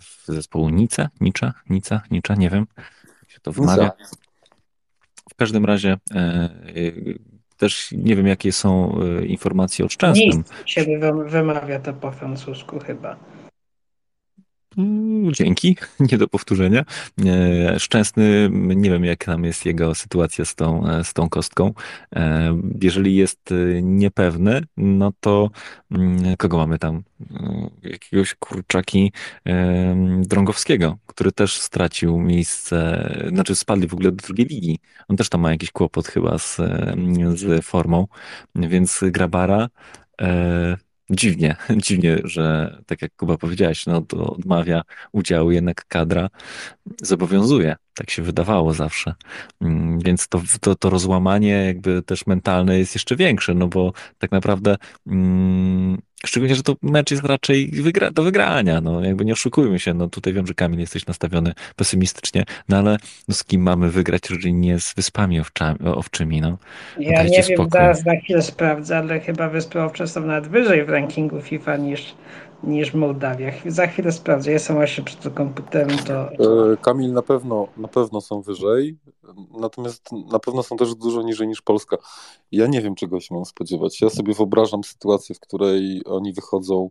w zespołu Nice, Nicze, Nice, Nicze, nie wiem, jak się to wymawia. W każdym razie też nie wiem, jakie są informacje o Szczęsnym. Nic się wymawia to po francusku chyba. Mm, dzięki, nie do powtórzenia. E, szczęsny, nie wiem jak tam jest jego sytuacja z tą, e, z tą kostką. E, jeżeli jest niepewny, no to mm, kogo mamy tam? Jakiegoś kurczaki Drągowskiego, który też stracił miejsce, znaczy spadli w ogóle do drugiej ligi. On też tam ma jakiś kłopot chyba z, z formą, więc Grabara Dziwnie, dziwnie, że tak jak Kuba powiedziałeś, no to odmawia udziału, jednak kadra zobowiązuje. Tak się wydawało zawsze. Mm, więc to, to, to rozłamanie jakby też mentalne jest jeszcze większe, no bo tak naprawdę mm, Szczególnie, że to mecz jest raczej wygra do wygrania. No, jakby nie oszukujmy się. No, tutaj wiem, że Kamil jesteś nastawiony pesymistycznie, no ale no, z kim mamy wygrać, jeżeli nie z wyspami owczami, owczymi. No. Ja nie wiem, zaraz za chwilę sprawdzę, ale chyba wyspy owcze są nawet wyżej w rankingu FIFA niż, niż Mołdawia. Za chwilę sprawdzę. Jestem właśnie przed komputerem. To... E, Kamil, na pewno, na pewno są wyżej, natomiast na pewno są też dużo niżej niż Polska. Ja nie wiem, czego się mam spodziewać. Ja sobie wyobrażam sytuację, w której oni wychodzą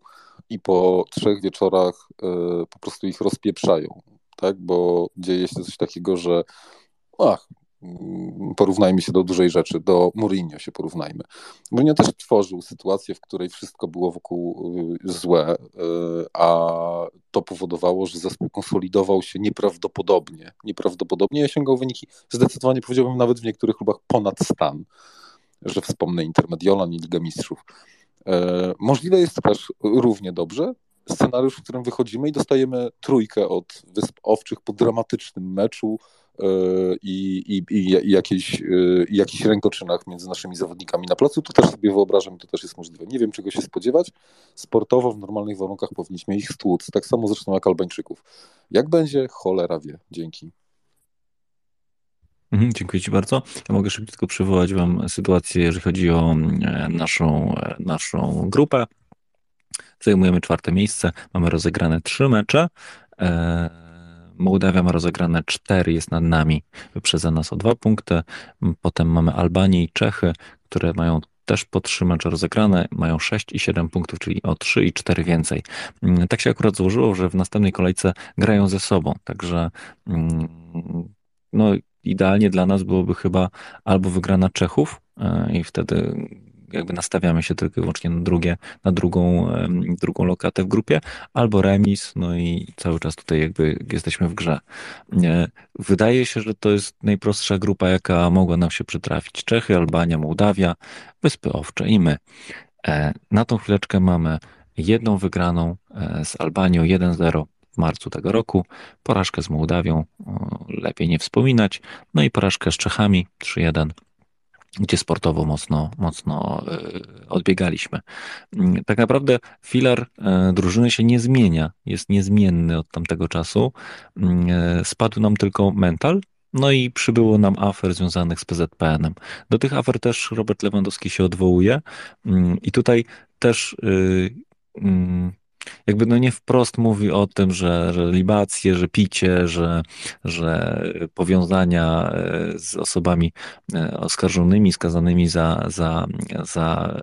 i po trzech wieczorach e, po prostu ich rozpieprzają, tak? Bo dzieje się coś takiego, że ach, porównajmy się do dużej rzeczy, do Mourinho się porównajmy. Mourinho też tworzył sytuację, w której wszystko było wokół y, złe, y, a to powodowało, że zespół konsolidował się nieprawdopodobnie. Nieprawdopodobnie osiągał wyniki zdecydowanie, powiedziałbym, nawet w niektórych klubach ponad stan, że wspomnę Intermediolan i Liga Mistrzów. E, możliwe jest też równie dobrze scenariusz, w którym wychodzimy i dostajemy trójkę od Wysp Owczych po dramatycznym meczu, i, i, i jakiejś, y, jakichś rękoczynach między naszymi zawodnikami na placu. To też sobie wyobrażam, to też jest możliwe. Nie wiem, czego się spodziewać. Sportowo w normalnych warunkach powinniśmy ich stłuc, tak samo zresztą jak Albańczyków. Jak będzie, cholera wie. Dzięki. Mhm, dziękuję Ci bardzo. Ja mogę szybko przywołać Wam sytuację, jeżeli chodzi o e, naszą, e, naszą grupę. Zajmujemy czwarte miejsce, mamy rozegrane trzy mecze. Mołdawia ma rozegrane cztery, jest nad nami, wyprzedza nas o dwa punkty. Potem mamy Albanię i Czechy, które mają też po trzy mecze rozegrane, mają 6 i 7 punktów, czyli o 3 i 4 więcej. Mm, tak się akurat złożyło, że w następnej kolejce grają ze sobą, także mm, no, idealnie dla nas byłoby chyba albo wygrana Czechów e, i wtedy jakby nastawiamy się tylko i wyłącznie na, drugie, na drugą, drugą lokatę w grupie, albo remis, no i cały czas tutaj jakby jesteśmy w grze. Wydaje się, że to jest najprostsza grupa, jaka mogła nam się przytrafić. Czechy, Albania, Mołdawia, Wyspy Owcze i my. E, na tą chwileczkę mamy jedną wygraną e, z Albanią 1-0 w marcu tego roku, porażkę z Mołdawią, lepiej nie wspominać, no i porażkę z Czechami 3-1 gdzie sportowo mocno, mocno e, odbiegaliśmy. Mm, tak naprawdę filar e, drużyny się nie zmienia, jest niezmienny od tamtego czasu. Mm, e, spadł nam tylko mental, no i przybyło nam afer związanych z PZPN-em. Do tych afer też Robert Lewandowski się odwołuje mm, i tutaj też y, jakby no nie wprost mówi o tym, że, że libacje, że picie, że, że powiązania e, z osobami e, oskarżonymi, skazanymi za, za, za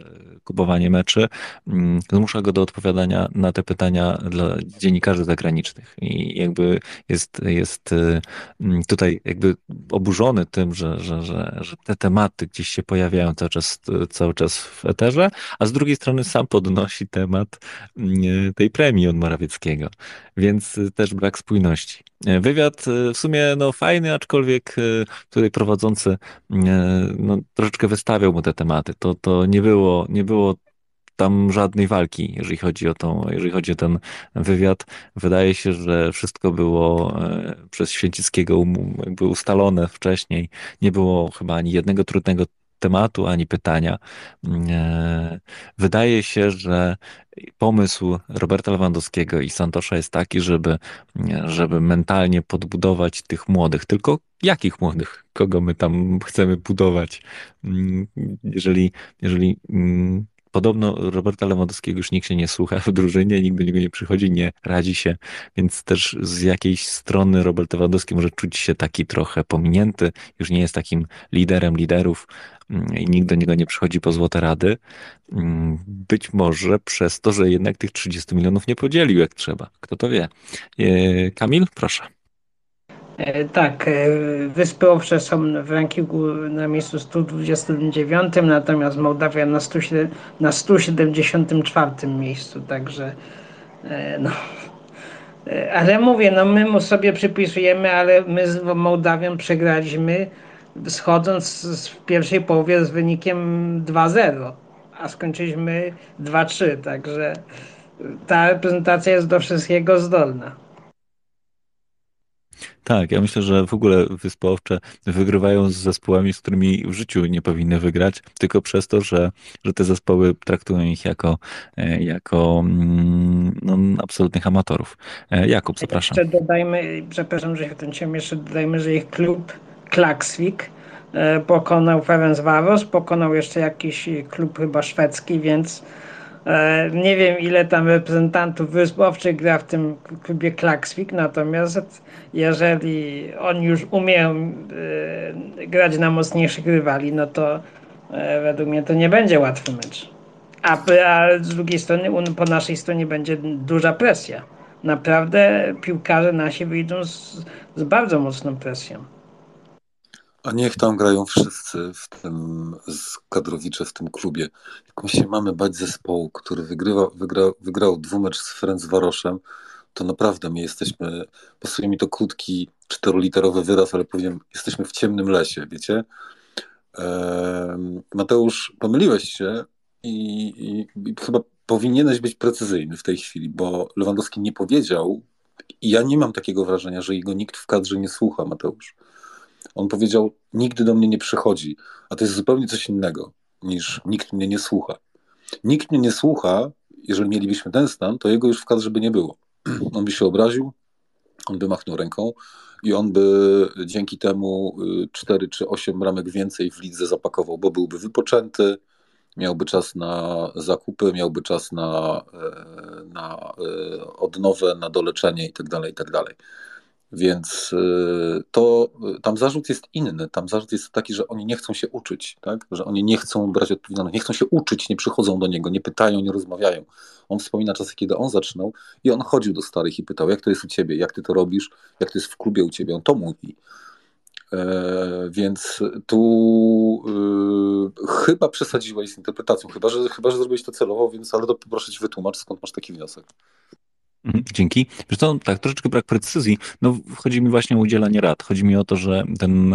kupowanie meczy, mm, zmusza go do odpowiadania na te pytania dla dziennikarzy zagranicznych. I jakby jest, jest y, mm, tutaj jakby oburzony tym, że, że, że, że te tematy gdzieś się pojawiają cały czas, cały czas w eterze, a z drugiej strony sam podnosi temat mm, tej premii od Morawieckiego. Więc też brak spójności. Wywiad y, w sumie no, fajny, aczkolwiek y, tutaj prowadzący no, troszeczkę wystawiał mu te tematy. To, to nie było, nie było tam żadnej walki, jeżeli chodzi o tą, jeżeli chodzi o ten wywiad. Wydaje się, że wszystko było e, przez Święcickiego jakby ustalone wcześniej. Nie było chyba ani jednego trudnego tematu, ani pytania. E, wydaje się, że pomysł Roberta Lewandowskiego i Santosza jest taki, żeby, żeby mentalnie podbudować tych młodych. Tylko jakich młodych? Kogo my tam chcemy budować? Mm, jeżeli, jeżeli mm, podobno Roberta Lewandowskiego już nikt się nie słucha w drużynie, nikt do niego nie przychodzi, nie radzi się, więc też z jakiejś strony Robert Lewandowski może czuć się taki trochę pominięty, już nie jest takim liderem liderów mm, i nikt do niego nie przychodzi po złote rady. Mm, być może przez to, że jednak tych 30 milionów nie podzielił jak trzeba. Kto to wie? E, Kamil, proszę. E, tak, e, Wyspy Owcze są w rankingu na miejscu 129, natomiast Mołdawia na, 100, na 174 miejscu, także e, no. Ale mówię, no my mu sobie przypisujemy, ale my z Mołdawią przegraliśmy schodząc w pierwszej połowie z wynikiem 2-0, a skończyliśmy 2-3, także ta reprezentacja jest do wszystkiego zdolna. Tak, ja myślę, że w ogóle Wyspy Owcze wygrywają z zespołami, z którymi w życiu nie powinny wygrać, tylko przez to, że, że te zespoły traktują ich jako, e, jako mm, no, absolutnych amatorów. E, Jakub, zapraszam. Jeszcze dodajmy, przepraszam, że się wtrąciłem, jeszcze dodajmy, że ich klub Klaksvik e, pokonał Ferencvaros, pokonał jeszcze jakiś klub chyba szwedzki, więc nie wiem, ile tam reprezentantów Wysp Owczych gra w tym klubie Klaksvik, natomiast jeżeli oni już umieją e, grać na mocniejszych rywali, no to e, według mnie to nie będzie łatwy mecz. A, a z drugiej strony po naszej stronie będzie duża presja. Naprawdę piłkarze nasi wyjdą z, z bardzo mocną presją. A niech tam grają wszyscy w tym kadrowicze w tym klubie. Jak my się mamy bać zespołu, który wygrywa, wygra, wygrał dwumecz z Ferencvaroszem, to naprawdę my jesteśmy, pasuje mi to krótki, czteroliterowy wyraz, ale powiem, jesteśmy w ciemnym lesie, wiecie? Eee, Mateusz, pomyliłeś się i, i, i chyba powinieneś być precyzyjny w tej chwili, bo Lewandowski nie powiedział, i ja nie mam takiego wrażenia, że jego nikt w kadrze nie słucha, Mateusz. On powiedział: Nigdy do mnie nie przychodzi, a to jest zupełnie coś innego niż nikt mnie nie słucha. Nikt mnie nie słucha, jeżeli mielibyśmy ten stan, to jego już w kadrze by nie było. On by się obraził, on by machnął ręką i on by dzięki temu 4 y, czy 8 ramek więcej w lidze zapakował, bo byłby wypoczęty, miałby czas na zakupy, miałby czas na, e, na e, odnowę, na doleczenie itd. Tak itd. Więc y, to y, tam zarzut jest inny. Tam zarzut jest taki, że oni nie chcą się uczyć, tak? że oni nie chcą brać odpowiedzialności, nie chcą się uczyć, nie przychodzą do niego, nie pytają, nie rozmawiają. On wspomina czasy, kiedy on zaczynał i on chodził do starych i pytał, jak to jest u ciebie, jak ty to robisz, jak to jest w klubie u ciebie. On to mówi. E, więc tu y, chyba przesadziłeś z interpretacją, chyba że, chyba, że zrobiłeś to celowo, więc ale to proszę ci wytłumacz, skąd masz taki wniosek. Dzięki. Co, tak, troszeczkę brak precyzji. No, chodzi mi właśnie o udzielanie rad. Chodzi mi o to, że ten,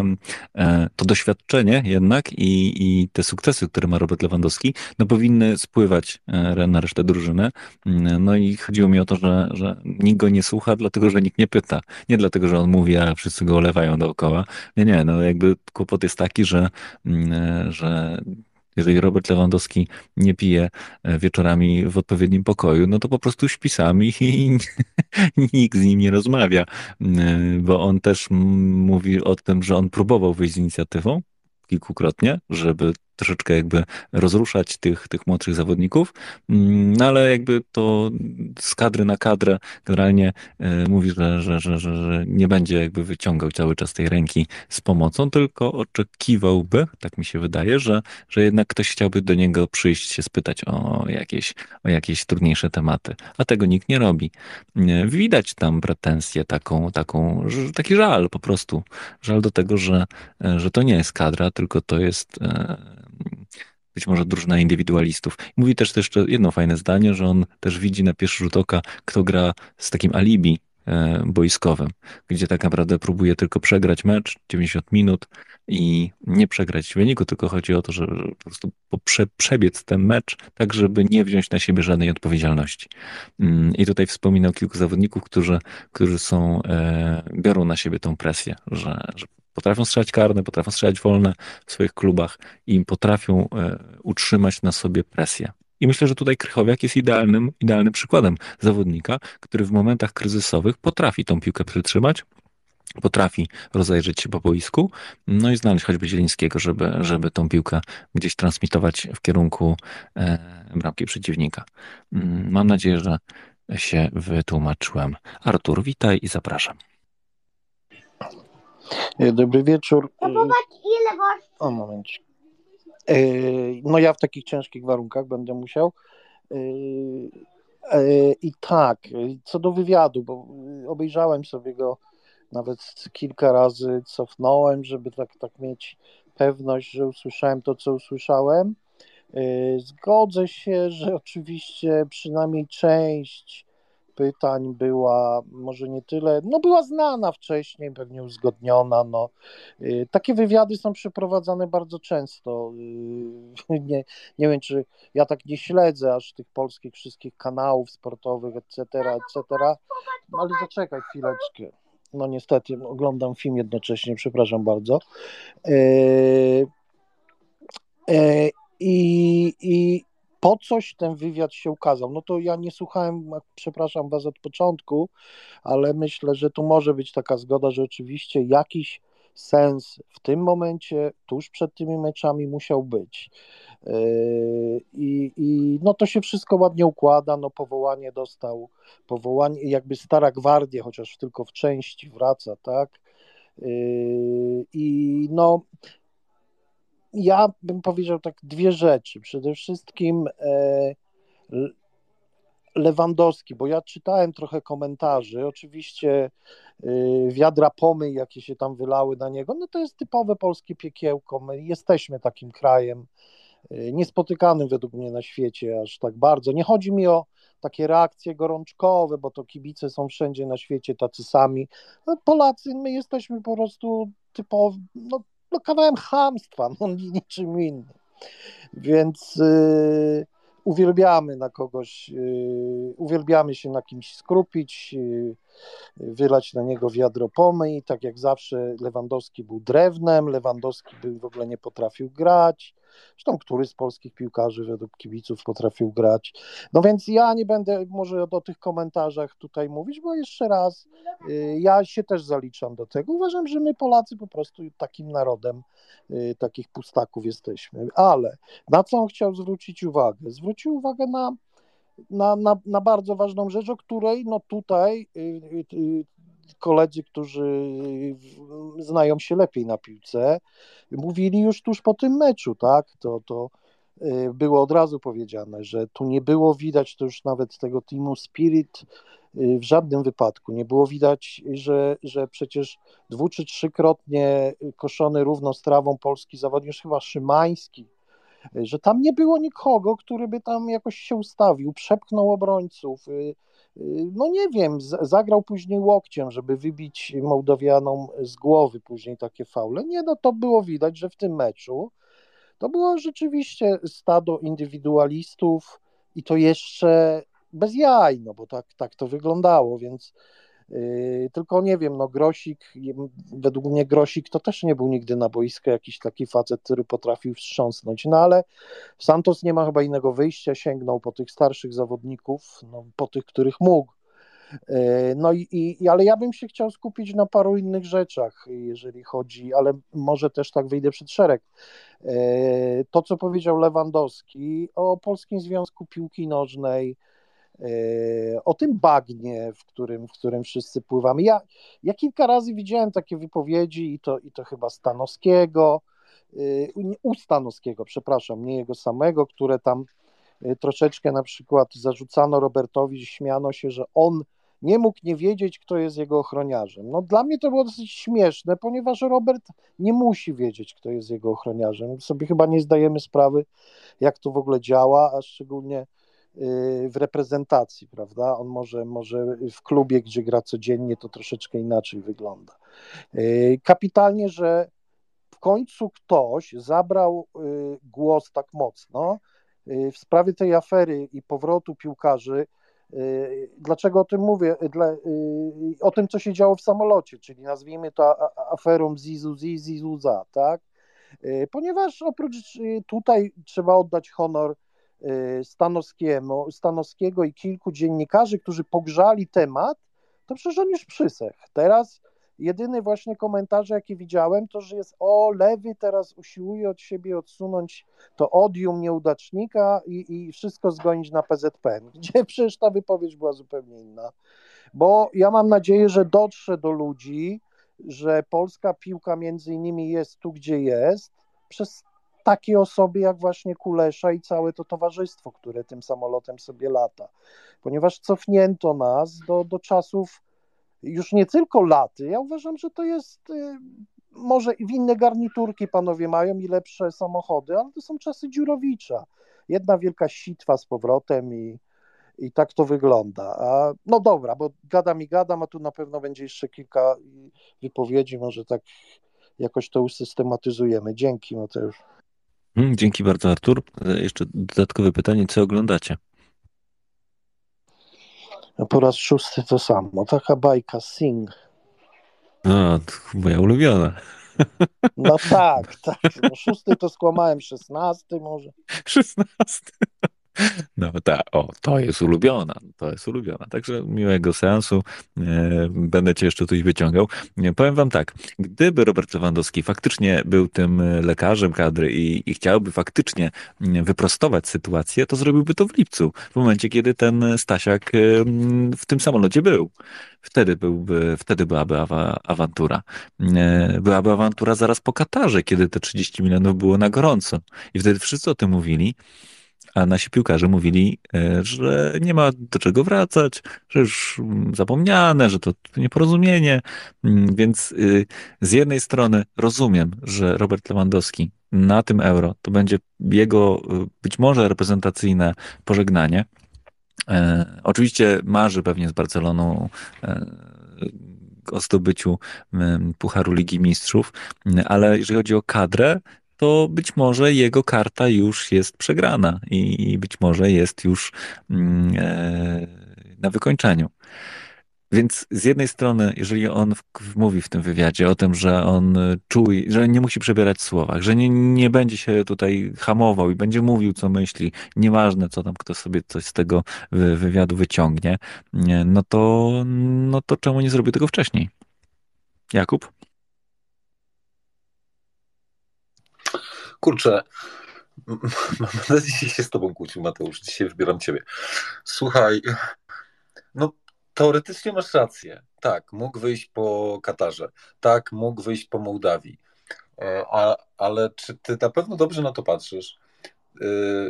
e, to doświadczenie jednak i, i te sukcesy, które ma Robert Lewandowski, no powinny spływać e, na resztę drużyny. Mm, no i chodziło mi o to, że, że nikt go nie słucha, dlatego że nikt nie pyta. Nie dlatego, że on mówi, a wszyscy go olewają dookoła. Nie, nie, no jakby kłopot jest taki, że, mm, e, że jeżeli Robert Lewandowski nie pije e, wieczorami w odpowiednim pokoju, no to po prostu śpi i, i nikt z nim nie rozmawia, e, bo on też mówi o tym, że on próbował wyjść z inicjatywą kilkukrotnie, żeby troszeczkę jakby rozruszać tych, tych młodszych zawodników, mm, no ale jakby to z kadry na kadrę generalnie mówi, że, że, że, że nie będzie jakby wyciągał cały czas tej ręki z pomocą, tylko oczekiwałby, tak mi się wydaje, że, że jednak ktoś chciałby do niego przyjść się spytać o jakieś, o jakieś trudniejsze tematy, a tego nikt nie robi. Widać tam pretensję taką, taką, taki żal po prostu, żal do tego, że, że to nie jest kadra, tylko to jest e, być może drużyna indywidualistów. Mówi też jeszcze jedno fajne zdanie, że on też widzi na pierwszy rzut oka, kto gra z takim alibi e, boiskowym, gdzie tak naprawdę próbuje tylko przegrać mecz 90 minut i nie przegrać wyniku, tylko chodzi o to, że po prostu prze, przebiec ten mecz tak, żeby nie wziąć na siebie żadnej odpowiedzialności. Mm, I tutaj wspominał kilku zawodników, którzy, którzy są, e, biorą na siebie tą presję, że, że potrafią strzelać karne, potrafią strzelać wolne w swoich klubach i potrafią e, utrzymać na sobie presję. I myślę, że tutaj Krychowiak jest idealnym, idealnym przykładem zawodnika, który w momentach kryzysowych potrafi tą piłkę przytrzymać, potrafi rozejrzeć się po boisku, no i znaleźć choćby Zielińskiego, żeby, żeby tą piłkę gdzieś transmitować w kierunku e, bramki przeciwnika. Mm, mam nadzieję, że się wytłumaczyłem. Artur, witaj i zapraszam. E, dobry wieczór. No ile O moment. E, no ja w takich ciężkich warunkach będę musiał. I tak, co do wywiadu, bo obejrzałem sobie go nawet kilka razy, cofnąłem, żeby tak, tak mieć pewność, że usłyszałem to, co usłyszałem. Zgodzę się, że oczywiście przynajmniej część pytań była może nie tyle, no była znana wcześniej, pewnie uzgodniona. No. Y, takie wywiady są przeprowadzane bardzo często. Y, nie, nie wiem, czy ja tak nie śledzę aż tych polskich wszystkich kanałów sportowych, etc., etc., ale zaczekaj chwileczkę. No niestety oglądam film jednocześnie, przepraszam bardzo. Y, I, i po coś ten wywiad się ukazał. No to ja nie słuchałem, przepraszam Was od początku, ale myślę, że tu może być taka zgoda, że oczywiście jakiś sens w tym momencie, tuż przed tymi meczami musiał być. Yy, I, I, no to się wszystko ładnie układa, no powołanie dostał, powołanie, jakby stara gwardia, chociaż tylko w części wraca, tak? Yy, I no ja bym powiedział tak dwie rzeczy. Przede wszystkim e, Lewandowski, bo ja czytałem trochę komentarzy, oczywiście e, wiadra pomy, jakie się tam wylały na niego, no to jest typowe polskie piekiełko. My jesteśmy takim krajem e, niespotykanym według mnie na świecie aż tak bardzo. Nie chodzi mi o takie reakcje gorączkowe, bo to kibice są wszędzie na świecie tacy sami. No, Polacy, my jesteśmy po prostu typowo, no, no kawałem chamstwa, no niczym innym. Więc yy, uwielbiamy na kogoś, yy, uwielbiamy się na kimś skrupić, yy, wylać na niego wiadro pomyj, tak jak zawsze Lewandowski był drewnem, Lewandowski był, w ogóle nie potrafił grać, Zresztą który z polskich piłkarzy według kibiców potrafił grać. No więc ja nie będę może o tych komentarzach tutaj mówić, bo jeszcze raz, y, ja się też zaliczam do tego. Uważam, że my Polacy po prostu takim narodem y, takich pustaków jesteśmy. Ale na co on chciał zwrócić uwagę? Zwrócił uwagę na na, na, na, bardzo ważną rzecz, o której no tutaj y, koledzy, którzy znają się lepiej na piłce, mówili już tuż po tym meczu, tak? To, to y, było od razu powiedziane, że tu nie było widać to już nawet tego teamu Spirit y, w żadnym wypadku. Nie było widać, że, że przecież dwu czy trzykrotnie koszony równo z trawą polski zawodnik, chyba Szymański, że tam nie było nikogo, który by tam jakoś się ustawił, przepchnął obrońców, y, Y, no nie wiem, zagrał później łokciem, żeby wybić Mołdowianom z głowy później takie faule. Nie, no to było widać, że w tym meczu to było rzeczywiście stado indywidualistów i to jeszcze bez jaj, no bo tak, tak to wyglądało, więc tylko nie wiem, no Grosik, według mnie Grosik to też nie był nigdy na boisku jakiś taki facet, który potrafił wstrząsnąć, no ale Santos nie ma chyba innego wyjścia, sięgnął po tych starszych zawodników, no, po tych, których mógł. E, no i, i, ale ja bym się chciał skupić na paru innych rzeczach, jeżeli chodzi, ale może też tak wyjdę przed szereg. E, to, co powiedział Lewandowski o Polskim Związku Piłki Nożnej, o tym bagnie, w którym, w którym wszyscy pływamy. Ja, ja kilka razy widziałem takie wypowiedzi i to, i to chyba Stanowskiego, u Stanowskiego, przepraszam, nie jego samego, które tam troszeczkę na przykład zarzucano Robertowi, śmiano się, że on nie mógł nie wiedzieć, kto jest jego ochroniarzem. No dla mnie to było dosyć śmieszne, ponieważ Robert nie musi wiedzieć, kto jest jego ochroniarzem. Sobie chyba nie zdajemy sprawy, jak to w ogóle działa, a szczególnie w reprezentacji, prawda? On może, może w klubie, gdzie gra codziennie, to troszeczkę inaczej wygląda. Y, kapitalnie, że w końcu ktoś zabrał y, głos tak mocno w sprawie tej afery i powrotu piłkarzy Y, dlaczego o tym mówię? Dla, y, o tym, co się działo w samolocie, czyli nazwijmy to aferą Zizuzi, Zizuza, tak? Y, ponieważ oprócz tutaj trzeba oddać honor Stanowskiemu, Stanowskiego i kilku dziennikarzy, którzy pogrzali temat, to przecież on już przysech. Teraz jedyny właśnie komentarze, jakie widziałem, to, że jest o, lewy teraz usiłuje od siebie odsunąć to odium nieudacznika i, i wszystko zgonić na PZPN, gdzie przecież ta wypowiedź była zupełnie inna. Bo ja mam nadzieję, że dotrze do ludzi, że polska piłka między innymi jest tu, gdzie jest, przez takie osoby jak właśnie Kulesza i całe to towarzystwo, które tym samolotem sobie lata. Ponieważ cofnięto nas do, do czasów już nie tylko laty. Ja uważam, że to jest y, może w inne garniturki panowie mają i lepsze samochody, ale to są czasy Dziurowicza. Jedna wielka sitwa z powrotem i, i tak to wygląda. A, no dobra, bo gadam i gadam, a tu na pewno będzie jeszcze kilka wypowiedzi, może tak jakoś to usystematyzujemy. Dzięki Mateusz. Hmm, dzięki bardzo Artur. E, jeszcze dodatkowe pytanie, co oglądacie? po raz szósty to samo. Taka bajka Sing. No, moja ulubiona. No tak, tak. No, szósty to skłamałem, szesnasty może. Szesnasty. No tak, o, to jest ulubiona, to jest ulubiona. Także miłego seansu, e, będę cię jeszcze tutaj wyciągał. E, powiem wam tak, gdyby Robert Lewandowski faktycznie był tym lekarzem kadry i, i chciałby faktycznie wyprostować sytuację, to zrobiłby to w lipcu, w momencie, kiedy ten Stasiak e, w tym samolocie był. Wtedy, byłby, wtedy byłaby awa, awantura. E, byłaby awantura zaraz po Katarze, kiedy te 30 milionów było na gorąco. I wtedy wszyscy o tym mówili a nasi piłkarze mówili, e, że nie ma do czego wracać, że już zapomniane, że to nieporozumienie. Mm, więc y, z jednej strony rozumiem, że Robert Lewandowski na tym euro to będzie jego y, być może reprezentacyjne pożegnanie. E, oczywiście marzy pewnie z Barceloną e, o zdobyciu Pucharu Ligi Mistrzów, ale jeżeli chodzi o kadrę, to być może jego karta już jest przegrana i być może jest już mm, e, na wykończeniu. Więc z jednej strony, jeżeli on mówi w tym wywiadzie o tym, że on czuje, że nie musi przebierać słowa, że nie, nie będzie się tutaj hamował i będzie mówił, co myśli, nieważne, co tam kto sobie coś z tego wywiadu wyciągnie, no to, no to czemu nie zrobił tego wcześniej? Jakub? Kurczę, będę dzisiaj się z tobą kłócił, Mateusz. Dzisiaj wybieram ciebie. Słuchaj, no teoretycznie masz rację. Tak, mógł wyjść po Katarze. Tak, mógł wyjść po Mołdawii. E, a, ale czy ty na pewno dobrze na to patrzysz? E,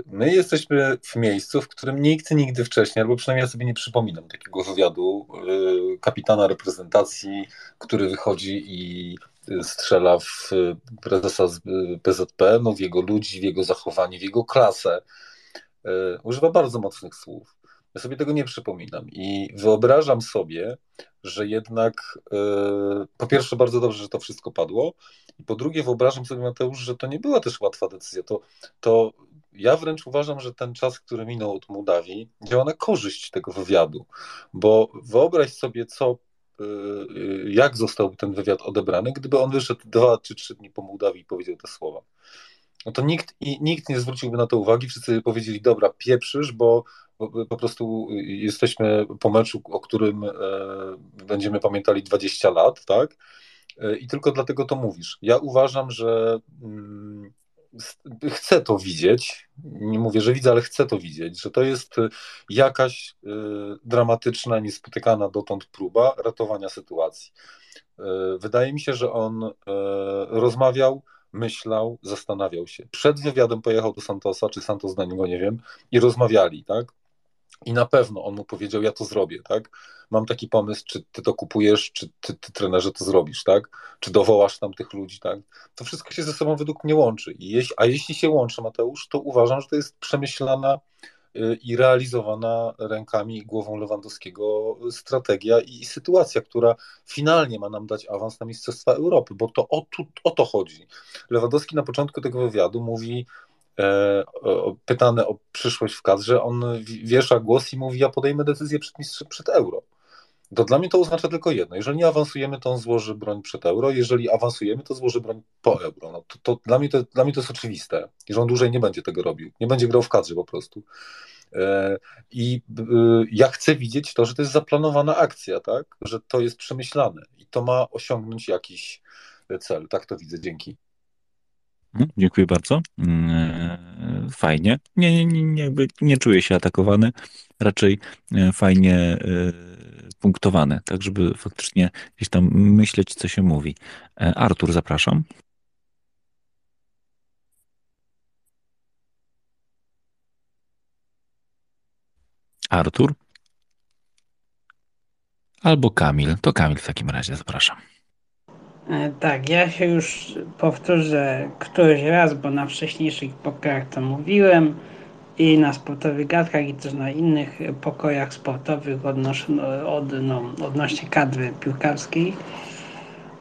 my jesteśmy w miejscu, w którym nikt nigdy wcześniej, albo przynajmniej ja sobie nie przypominam takiego wywiadu e, kapitana reprezentacji, który wychodzi i strzela w prezesa PZP, no w jego ludzi, w jego zachowanie, w jego klasę. E, używa bardzo mocnych słów. Ja sobie tego nie przypominam i wyobrażam sobie, że jednak po pierwsze bardzo dobrze, że to wszystko padło i po drugie wyobrażam sobie Mateusz, że to nie była też łatwa decyzja. To, to ja wręcz uważam, że ten czas, który minął od Mołdawii działa na korzyść tego wywiadu, bo wyobraź sobie, co Y, jak został ten wywiad odebrany, gdyby on wyszedł dwa czy trzy dni po Mołdawii i powiedział te słowa. no to nikt, nikt nie zwróciłby na to uwagi, wszyscy powiedzieli, dobra, pieprzysz, bo, bo po prostu jesteśmy po meczu, o którym e, będziemy pamiętali 20 lat, tak? E, I tylko dlatego to mówisz. Ja uważam, że mm, chcę to widzieć. Nie mówię, że widzę, ale chcę to widzieć, że to jest jakaś y, dramatyczna, niespotykana dotąd próba ratowania sytuacji. Y, wydaje mi się, że on y, rozmawiał, myślał, zastanawiał się. Przed wywiadem pojechał do Santosa, czy Santos na niego, nie wiem, i rozmawiali, tak? I na pewno on mu powiedział, ja to zrobię, tak? Mam taki pomysł, czy ty to kupujesz, czy ty, ty trenerze to zrobisz, tak? Czy dowołasz tam tych ludzi, tak? To wszystko się ze sobą według mnie łączy. I jeśli, a jeśli się łączy, Mateusz, to uważam, że to jest przemyślana y, i realizowana rękami i głową Lewandowskiego strategia i sytuacja, która finalnie ma nam dać awans na Mistrzostwa Europy, bo to o, tu, o to chodzi. Lewandowski na początku tego wywiadu mówi, pytany o przyszłość w kadrze, on wiesza głos i mówi, ja podejmę decyzję przed, przed euro. To dla mnie to oznacza tylko jedno. Jeżeli nie awansujemy, to on złoży broń przed euro. Jeżeli awansujemy, to złoży broń po euro. No to, to, dla, mnie to dla mnie to jest oczywiste, że on dłużej nie będzie tego robił. Nie będzie grał w kadrze po prostu. E, I y, ja chcę widzieć to, że to jest zaplanowana akcja, tak? Że to jest przemyślane i to ma osiągnąć jakiś cel. Tak to widzę. Dzięki. Mhm, dziękuję bardzo. Mm, e, fajnie. Nie, nie, nie, jakby nie czuję się atakowany. Raczej e, fajnie e, punktowane, tak żeby faktycznie gdzieś tam myśleć, co się mówi. Artur, zapraszam. Artur? Albo Kamil. To Kamil w takim razie, zapraszam. E, tak, ja się już powtórzę któryś raz, bo na wcześniejszych pokojach to mówiłem i na sportowych gadkach i też na innych pokojach sportowych odnośnie, od, no, odnośnie kadry piłkarskiej.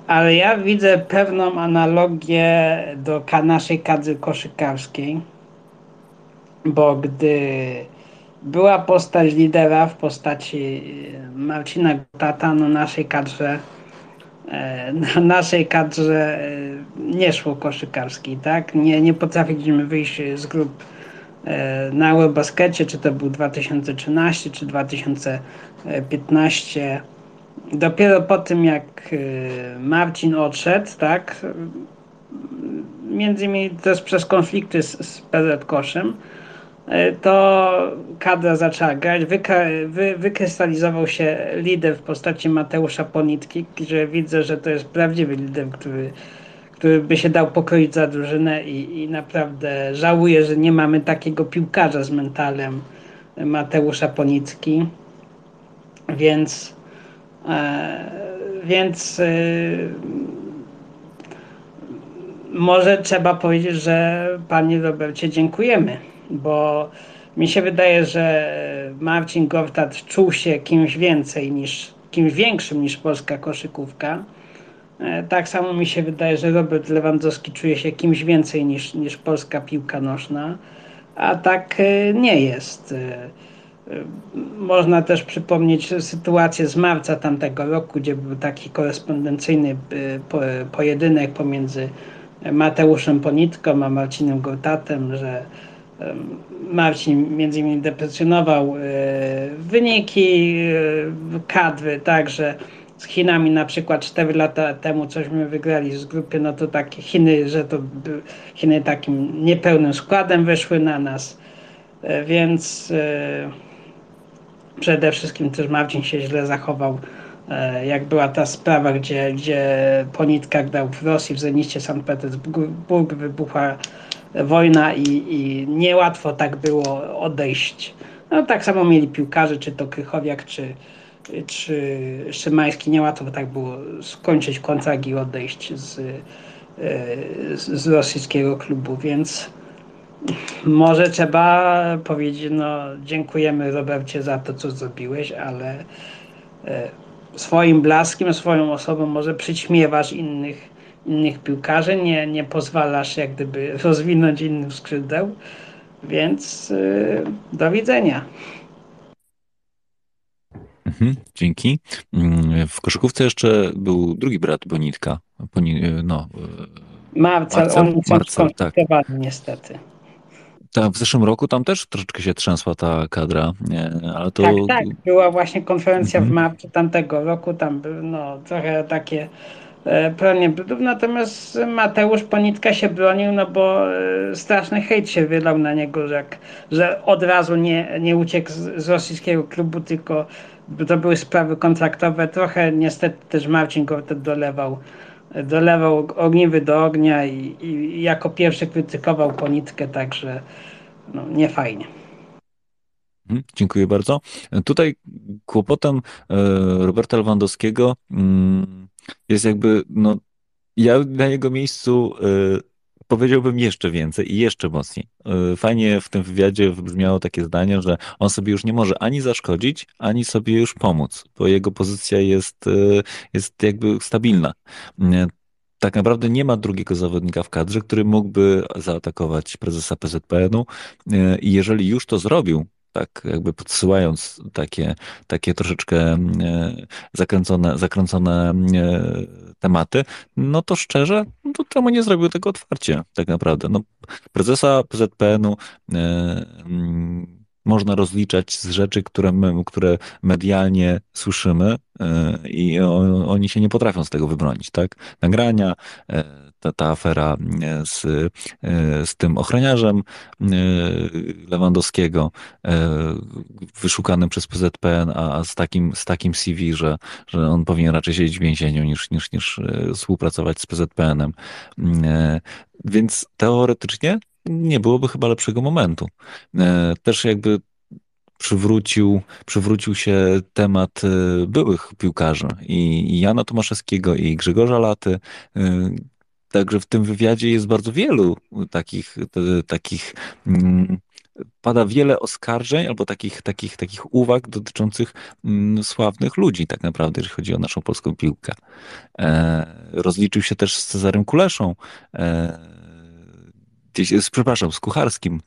Ale ja widzę pewną analogię do naszej kadry koszykarskiej, bo gdy była postać lidera w postaci Marcina Gutata, no naszej kadrze E, na naszej kadrze e, nie szło koszykarskiej, tak? Nie, nie potrafiliśmy wyjść z grup e, na Eurobaskecie, czy to był 2013, czy 2015. Dopiero po tym, jak Marcin odszedł, tak? Między innymi też przez konflikty z, z PZ Koszem, E, to kadra zaczęła grać. wy, wykrystalizował się lider w postaci Mateusza Ponitki, gdzie widzę, że to jest prawdziwy lider, który, który by się dał pokroić za drużynę i, i naprawdę żałuję, że nie mamy takiego piłkarza z mentalem Mateusza Ponicki. Więc e, więc e, może trzeba powiedzieć, że panie Robercie dziękujemy bo mi się wydaje, że Marcin Gortat czuł się kimś więcej niż, kimś większym niż polska koszykówka. E, tak samo mi się wydaje, że Robert Lewandowski czuje się kimś więcej niż, niż polska piłka nożna, a tak e, nie jest. E, można też przypomnieć sytuację z marca tamtego roku, gdzie był taki korespondencyjny pojedynek pomiędzy Mateuszem Ponitką a Marcinem Gortatem, że Marcin między innymi deprecjonował e, wyniki e, kadry, także z Chinami na przykład 4 lata temu cośmy wygrali z grupy, no to takie Chiny, że to Chiny takim niepełnym składem wyszły na nas, e, więc przede wszystkim też Marcin się źle zachował. Jak była ta sprawa, gdzie, gdzie po nitkach w Rosji, w Zeniście Sankt Petersburg wybuchła wojna i, i niełatwo tak było odejść. No tak samo mieli piłkarze, czy to Krychowiak, czy, czy Szymański. Niełatwo tak było skończyć kontrakt i odejść z, z, z rosyjskiego klubu, więc może trzeba powiedzieć, no dziękujemy Robercie za to, co zrobiłeś, ale e, swoim blaskiem, swoją osobą może przyćmiewasz innych innych piłkarzy, nie, nie pozwalasz jak gdyby rozwinąć innych skrzydeł, więc yy, do widzenia. Mhm, dzięki. Mm, w koszykówce jeszcze był drugi brat Bonitka. Boni, no, Marcel, Marcel? oni są Marcel, tak. niestety. Tam w zeszłym roku tam też troszeczkę się trzęsła ta kadra, ale to... Tak, tak. Była właśnie konferencja w Mhm. marcu tamtego roku, tam był no, trochę takie pranie brudów, natomiast Mateusz Ponitka się bronił, no bo e, straszny hejt się wylał na niego, że, że od razu nie, nie uciekł z, z rosyjskiego klubu, tylko to były sprawy kontraktowe. Trochę niestety też Marcin Gortet dolewał, dolewał ogniwy do ognia i, i jako pierwszy krytykował Ponitkę, także no, nie fajnie. Mhm, Dziękuję bardzo. Tutaj kłopotem e, Roberta Lewandowskiego mm, jest jakby, no, ja na jego miejscu e, powiedziałbym jeszcze więcej i jeszcze mocniej. E, Fajnie w tym wywiadzie wybrzmiało takie zdanie, że on sobie już nie może ani zaszkodzić, ani sobie już pomóc, bo jego pozycja jest, e, jest jakby stabilna. E, Tak naprawdę nie ma drugiego zawodnika w kadrze, który mógłby zaatakować prezesa PZPN-u e, i jeżeli już to zrobił, tak jakby podsyłając takie, takie troszeczkę e, zakręcone, zakręcone e, tematy, no to szczerze, no to czemu nie zrobił tego otwarcie, tak naprawdę? No, prezesa PZPN-u e, mm, można rozliczać z rzeczy, które, my, które medialnie słyszymy i o, oni się nie potrafią z tego wybronić, tak? Nagrania, ta, ta afera e, z, e, z tym ochroniarzem e, Lewandowskiego, wyszukanym przez PZPN, a z takim, z takim CV, że, że on powinien raczej siedzieć w więzieniu niż, niż, niż współpracować z PZPN-em. Więc teoretycznie nie byłoby chyba lepszego momentu. Też jakby przywrócił, przywrócił się temat byłych piłkarzy i Jana Tomaszewskiego i Grzegorza Laty. Także w tym wywiadzie jest bardzo wielu takich, takich mm, pada wiele oskarżeń albo takich, takich, takich uwag dotyczących mm, sławnych ludzi, tak naprawdę, jeżeli chodzi o naszą polską piłkę. E, rozliczył się też z Cezarym Kuleszą, e, gdzieś, z, przepraszam, z Kucharskim,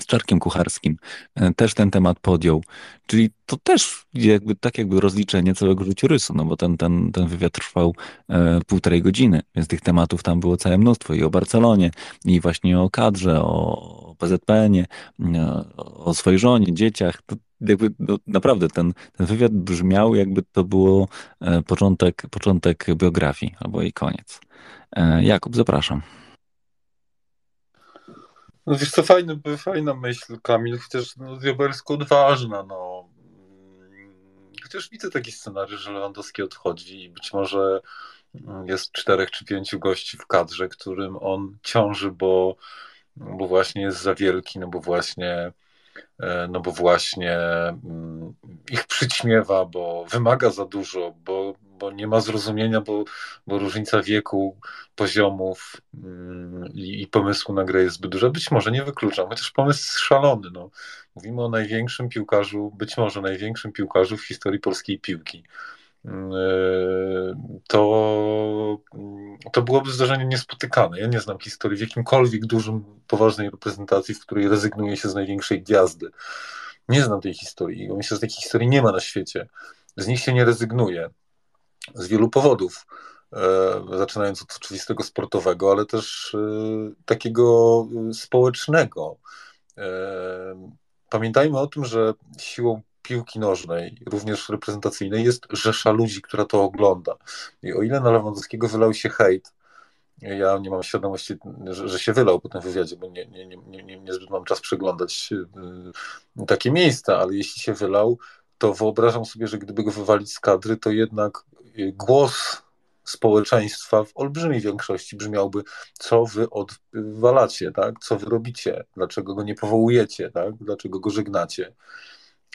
z Czarkiem Kucharskim, e, też ten temat podjął. Czyli to też jakby, tak jakby rozliczenie całego życiorysu, no bo ten, ten, ten wywiad trwał e, półtorej godziny, więc tych tematów tam było całe mnóstwo i o Barcelonie, i właśnie o kadrze, o PZPN-ie, e, o swojej żonie, dzieciach. To jakby no, naprawdę ten, ten wywiad brzmiał, jakby to było e, początek, początek biografii albo jej koniec. E, Jakub, zapraszam. No wiesz co, fajny, fajna myśl, Kamil, chociaż no, diabelsko odważna, no. Chociaż widzę taki scenariusz, że Lewandowski odchodzi i być może mm, jest czterech czy pięciu gości w kadrze, którym on ciąży, bo, bo właśnie jest za wielki, no bo właśnie e, no bo właśnie mm, ich przyćmiewa, bo wymaga za dużo, bo, bo nie ma zrozumienia, bo, bo różnica wieku, poziomów mm, i, i pomysłu na grę jest zbyt duża. Być może nie wykluczam, chociaż pomysł jest szalony. No. Mówimy o największym piłkarzu, być może największym piłkarzu w historii polskiej piłki. Mm, e, To, to byłoby zdarzenie niespotykane. Ja nie znam historii w jakimkolwiek dużym, poważnej reprezentacji, w której rezygnuje się z największej gwiazdy. Nie znam tej historii. Myślę, że takiej historii nie ma na świecie. Z nich się nie rezygnuje. Z wielu powodów. E, Zaczynając od oczywistego sportowego, ale też e, takiego społecznego. E, Pamiętajmy o tym, że siłą piłki nożnej, również reprezentacyjnej, jest rzesza ludzi, która to ogląda. I o ile na Lewandowskiego wylał się hejt, ja nie mam świadomości, że, się wylał po tym wywiadzie, bo nie, nie, nie, nie, niezbyt mam czas przeglądać takie miejsca, ale jeśli się wylał, to wyobrażam sobie, że gdyby go wywalić z kadry, to jednak głos społeczeństwa w olbrzymiej większości brzmiałby, co wy odwalacie, tak? co wy robicie, dlaczego go nie powołujecie, tak? dlaczego go żegnacie.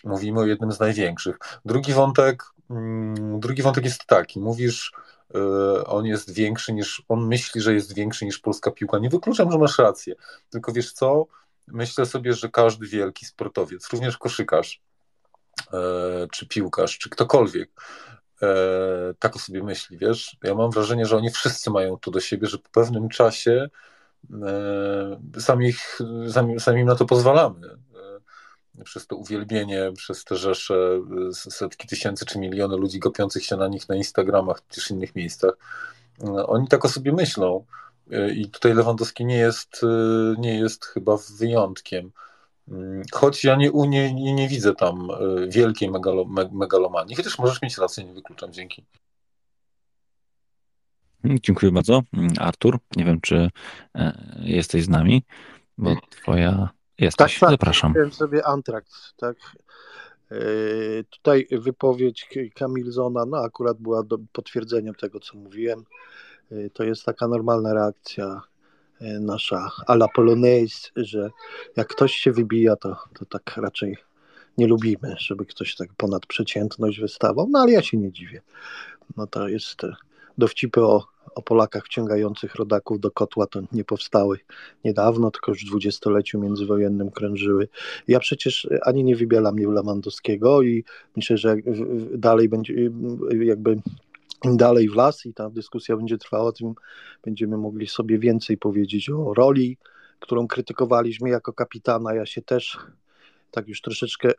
Mówimy o jednym z największych. Drugi wątek, mm, drugi wątek jest taki, mówisz, y, on jest większy niż, on myśli, że jest większy niż polska piłka. Nie wykluczam, że masz rację, tylko wiesz co, myślę sobie, że każdy wielki sportowiec, również koszykarz, e, czy piłkarz, czy ktokolwiek, tak o sobie myśli, wiesz. Ja mam wrażenie, że oni wszyscy mają to do siebie, że po pewnym czasie e, sami, ich, sami, sami im na to pozwalamy. E, Przez to uwielbienie, przez te rzesze, e, setki tysięcy czy miliony ludzi gopiących się na nich na Instagramach czy innych miejscach. E, Oni tak o sobie myślą. I tutaj Lewandowski nie jest, nie jest chyba wyjątkiem. Mm, choć ja nie, nie, nie widzę tam wielkiej megalo, megalomanii. Chociaż możesz mieć rację, nie wykluczam. Dzięki. Dziękuję bardzo. Artur, nie wiem, czy jesteś z nami, bo twoja jesteś. Tak, tak. Zapraszam. Kupiłem sobie antrakt, tak. Yy, tutaj wypowiedź Kamilzona, no akurat była do, potwierdzeniem tego, co mówiłem. Yy, to jest taka normalna reakcja nasza a la polonaise, że jak ktoś się wybija, to, to tak raczej nie lubimy, żeby ktoś tak ponad przeciętność wystawał, no ale ja się nie dziwię. No to jest dowcipy o, o Polakach wciągających rodaków do kotła to nie powstały niedawno, tylko już w dwudziestoleciu międzywojennym krążyły. Ja przecież ani nie wybielam Lewandowskiego i myślę, że dalej będzie jakby dalej w las i ta dyskusja będzie trwała, tym będziemy mogli sobie więcej powiedzieć o roli, którą krytykowaliśmy jako kapitana. Ja się też tak już troszeczkę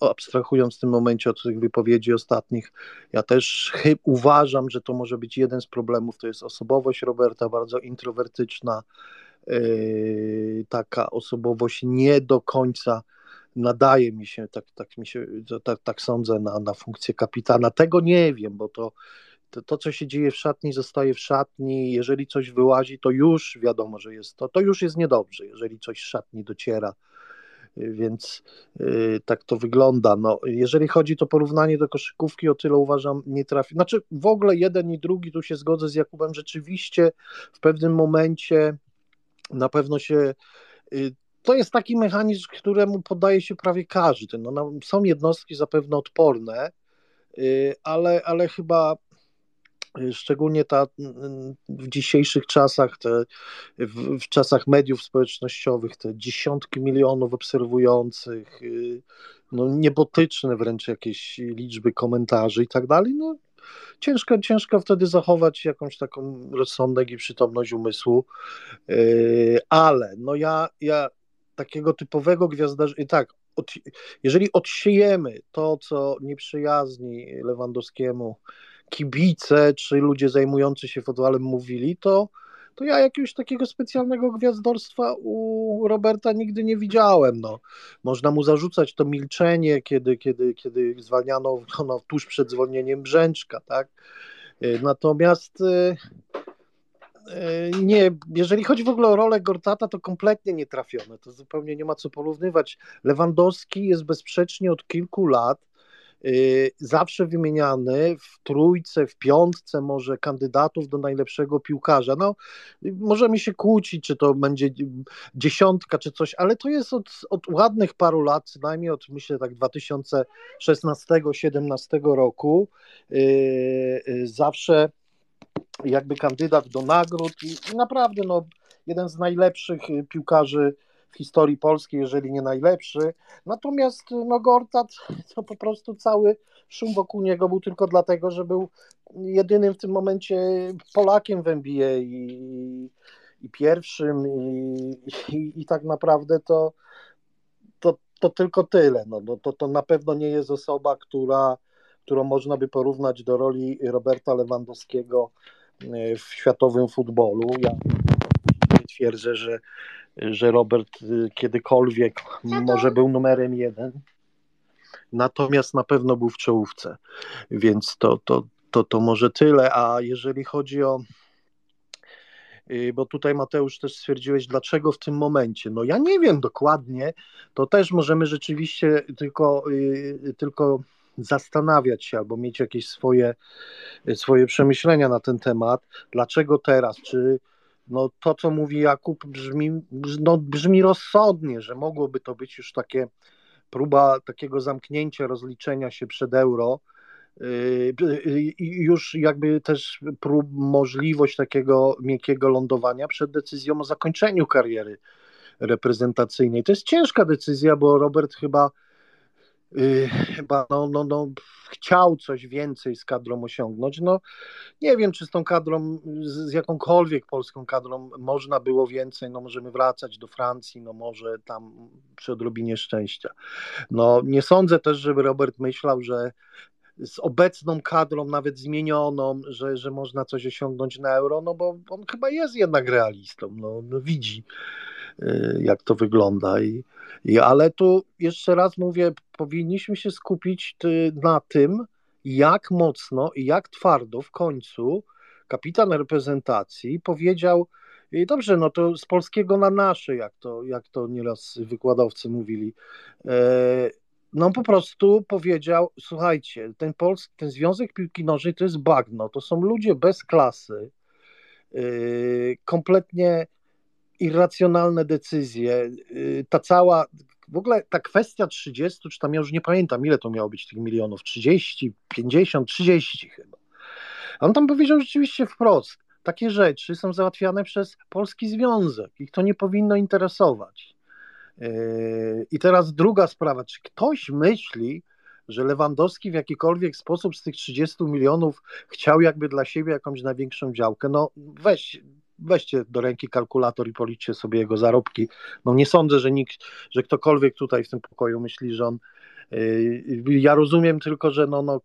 abstrahując w tym momencie od tych wypowiedzi ostatnich, ja też uważam, że to może być jeden z problemów, to jest osobowość Roberta, bardzo introwertyczna, yy, taka osobowość nie do końca nadaje mi się, tak, tak mi się, tak, tak sądzę, na, na funkcję kapitana. Tego nie wiem, bo to, to, to, co się dzieje w szatni, zostaje w szatni. Jeżeli coś wyłazi, to już wiadomo, że jest to, to już jest niedobrze. Jeżeli coś z szatni dociera, więc y, tak to wygląda. No, jeżeli chodzi to porównanie do koszykówki, o tyle uważam nie trafi. Znaczy w ogóle jeden i drugi, tu się zgodzę z Jakubem, rzeczywiście w pewnym momencie na pewno się y, to jest taki mechanizm, któremu podaje się prawie każdy. No, są jednostki zapewne odporne, y, ale, ale chyba szczególnie ta, w dzisiejszych czasach, te, w, w, czasach mediów społecznościowych, te dziesiątki milionów obserwujących, y, no niebotyczne wręcz jakieś liczby komentarzy i tak dalej, no ciężko, ciężko wtedy zachować jakąś taką rozsądek i przytomność umysłu, y, ale no ja, ja takiego typowego gwiazdarza, i tak, od, jeżeli odsiejemy to, co nie przyjazni Lewandowskiemu, kibice czy ludzie zajmujący się futbolem mówili, to, to ja jakiegoś takiego specjalnego gwiazdorstwa u Roberta nigdy nie widziałem. No. Można mu zarzucać to milczenie, kiedy, kiedy, kiedy zwalniano no, tuż przed zwolnieniem Brzęczka, tak? Natomiast y, y, nie, jeżeli chodzi w ogóle o rolę Gortata, to kompletnie nie trafione. To zupełnie nie ma co porównywać. Lewandowski jest bezsprzecznie od kilku lat zawsze wymieniany w trójce, w piątce może kandydatów do najlepszego piłkarza. No, możemy się kłócić, czy to będzie dziesiątka, czy coś, ale to jest od, od ładnych paru lat, przynajmniej od myślę tak 2016-17 roku, yy, zawsze jakby kandydat do nagród i naprawdę no, jeden z najlepszych piłkarzy w historii polskiej, jeżeli nie najlepszy. Natomiast no, Gortat to po prostu cały szum wokół niego był tylko dlatego, że był jedynym w tym momencie Polakiem w NBA i, i pierwszym i, i, i, tak naprawdę to, to, to tylko tyle. No, no, to, to na pewno nie jest osoba, która, którą można by porównać do roli Roberta Lewandowskiego e, w światowym futbolu. Ja twierdzę, że że Robert y, kiedykolwiek może był numerem jeden, natomiast na pewno był w czołówce, więc to, to, to, to może tyle, a jeżeli chodzi o y, bo tutaj Mateusz też stwierdziłeś, dlaczego w tym momencie. No ja nie wiem dokładnie, to też możemy rzeczywiście tylko, y, tylko zastanawiać się albo mieć jakieś swoje, swoje przemyślenia na ten temat. Dlaczego teraz? Czy no to, co mówi Jakub, brzmi, no, brzmi rozsądnie, że mogłoby to być już takie próba takiego zamknięcia, rozliczenia się przed euro. Yy, już jakby też prób, możliwość takiego miękkiego lądowania przed decyzją o zakończeniu kariery reprezentacyjnej. To jest ciężka decyzja, bo Robert chyba chyba no, no, no, chciał coś więcej z kadrą osiągnąć. No, nie wiem, czy z tą kadrą, z, z jakąkolwiek polską kadrą można było więcej. No, możemy wracać do Francji, no może tam przy odrobinie szczęścia. No, nie sądzę też, żeby Robert myślał, że z obecną kadrą, nawet zmienioną, że, że można coś osiągnąć na euro, no bo on chyba jest jednak realistą, no, no widzi y, jak to wygląda. I, ale tu jeszcze raz mówię, powinniśmy się skupić ty, na tym, jak mocno i jak twardo w końcu kapitan reprezentacji powiedział, dobrze, no to z polskiego na nasze, jak to, jak to nieraz wykładowcy mówili. E, no po prostu powiedział, słuchajcie, ten, polski, ten Związek Piłki Nożnej to jest bagno, to są ludzie bez klasy, e, kompletnie irracjonalne decyzje, e, ta cała, w ogóle ta kwestia 30, czy tam ja już nie pamiętam, ile to miało być tych milionów, 30, 50, 30 chyba. On tam powiedział rzeczywiście wprost, takie rzeczy są załatwiane przez Polski Związek, ich to nie powinno interesować. Yy, I teraz druga sprawa, czy ktoś myśli, że Lewandowski w jakikolwiek sposób z tych 30 milionów chciał jakby dla siebie jakąś największą działkę? No weź, weźcie do ręki kalkulator i policzcie sobie jego zarobki. No nie sądzę, że nikt, że ktokolwiek tutaj w tym pokoju myśli, że on ja rozumiem tylko, że no, no,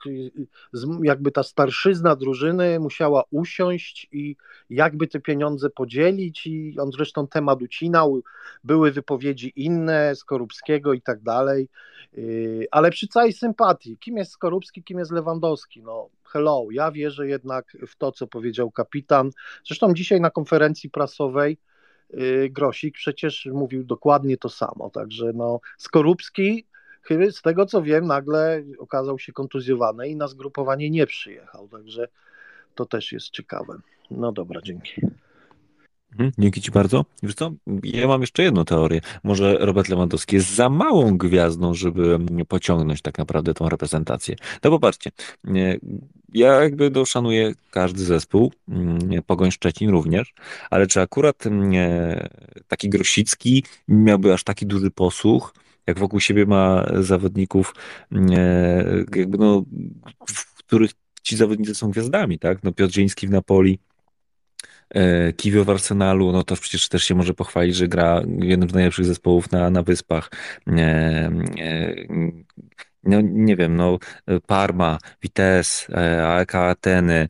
jakby ta starszyzna drużyny musiała usiąść i jakby te pieniądze podzielić i on zresztą temat ucinał, były wypowiedzi inne Skorupskiego i tak dalej, yy, ale przy całej sympatii, kim jest Skorupski, kim jest Lewandowski, no hello, ja wierzę jednak w to, co powiedział kapitan, zresztą dzisiaj na konferencji prasowej yy, Grosik przecież mówił dokładnie to samo, także no Skorupski z tego co wiem, nagle okazał się kontuzjowany i na zgrupowanie nie przyjechał, także to też jest ciekawe. No dobra, dzięki. Mhm, dzięki Ci bardzo. Wiesz co, ja mam jeszcze jedną teorię. Może Robert Lewandowski jest za małą gwiazdą, żeby pociągnąć tak naprawdę tą reprezentację. No popatrzcie, ja jakby doszanuję każdy zespół, Pogoń Szczecin również, ale czy akurat taki Grosicki miałby aż taki duży posłuch, jak wokół siebie ma zawodników, e, jakby no, w których ci zawodnicy są gwiazdami, tak? No Piotr Dzieński w Napoli, e, Kiwio w Arsenalu, no to przecież też się może pochwalić, że gra w jednym z najlepszych zespołów na, na Wyspach. E, no nie wiem, no Parma, Vitesse, AEK Ateny,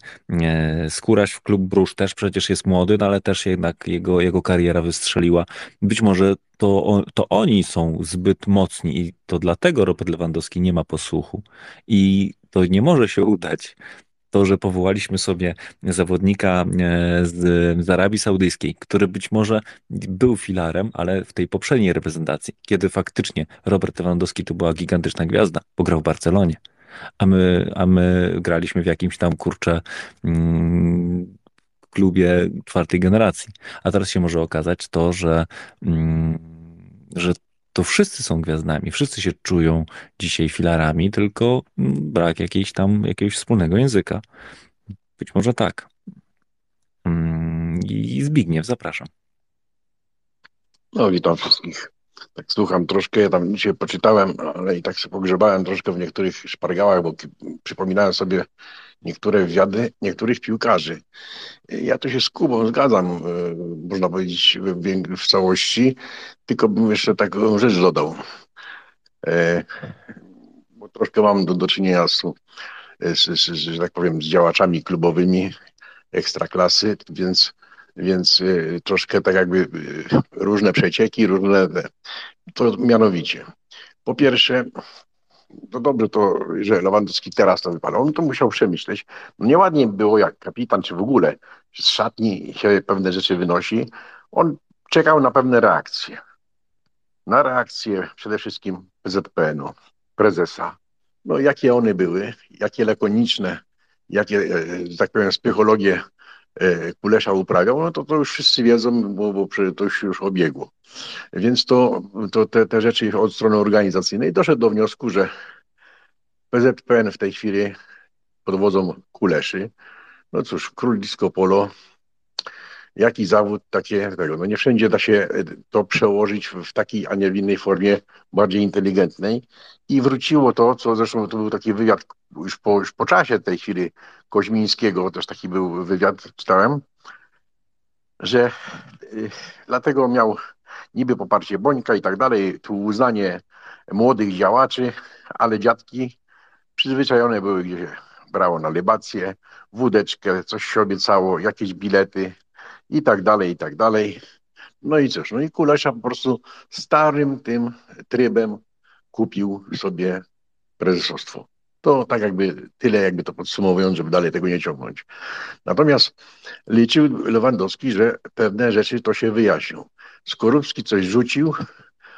Skóraś w klub Brusz też przecież jest młody, no ale też jednak jego, jego kariera wystrzeliła. Być może to, to oni są zbyt mocni i to dlatego Robert Lewandowski nie ma posłuchu i to nie może się udać. To, że powołaliśmy sobie zawodnika e, z, z Arabii Saudyjskiej, który być może był filarem, ale w tej poprzedniej reprezentacji, kiedy faktycznie Robert Lewandowski to była gigantyczna gwiazda, pograł w Barcelonie, a my, a my graliśmy w jakimś tam kurcze mm, klubie czwartej generacji. A teraz się może okazać to, że, mm, że to wszyscy są gwiazdami, wszyscy się czują dzisiaj filarami, tylko mm, brak jakiejś tam, jakiegoś wspólnego języka. Być może tak. Mm, I Zbigniew, zapraszam. No, witam wszystkich. Tak słucham troszkę, ja tam dzisiaj poczytałem, ale i tak się pogrzebałem troszkę w niektórych szpargałach, bo przypominałem sobie niektóre wywiady niektórych piłkarzy. Ja tu się z Kubą zgadzam, e, można powiedzieć, w, w całości, tylko bym jeszcze taką rzecz dodał. E, bo troszkę mam do, do czynienia z, z, z, że tak powiem, z działaczami klubowymi ekstraklasy, więc więc e, troszkę tak jakby różne przecieki, różne. To mianowicie. Po pierwsze, to dobrze to, że Lewandowski teraz to wypadał, on to musiał przemyśleć. No nieładnie było, jak kapitan, czy w ogóle z szatni się pewne rzeczy wynosi. On czekał na pewne reakcje. Na reakcje przede wszystkim PZPN-u, prezesa. No jakie one były, jakie lakoniczne, jakie, e, tak powiem, psychologię Kulesza uprawiał, no to, to już wszyscy wiedzą, bo, bo to już obiegło. Więc to, to te, te rzeczy od strony organizacyjnej doszedł do wniosku, że PZPN w tej chwili pod wodzą Kuleszy, no cóż, król disco polo, jaki zawód takie, tego, no nie wszędzie da się to przełożyć w takiej, a nie w innej formie bardziej inteligentnej. I wróciło to, co zresztą to był taki wywiad już po, już po czasie tej chwili Koźmińskiego, też taki był wywiad, czytałem, że y, dlatego miał niby poparcie Bońka i tak dalej, tu uznanie młodych działaczy, ale dziadki przyzwyczajone były, gdzie brało na libację, wódeczkę, coś się obiecało, jakieś bilety i tak dalej, i tak dalej. No i cóż, no i Kulesza po prostu starym tym trybem kupił sobie prezesostwo. To tak jakby tyle, jakby to podsumowując, żeby dalej tego nie ciągnąć. Natomiast liczył Lewandowski, że pewne rzeczy to się wyjaśnią. Skorupski coś rzucił,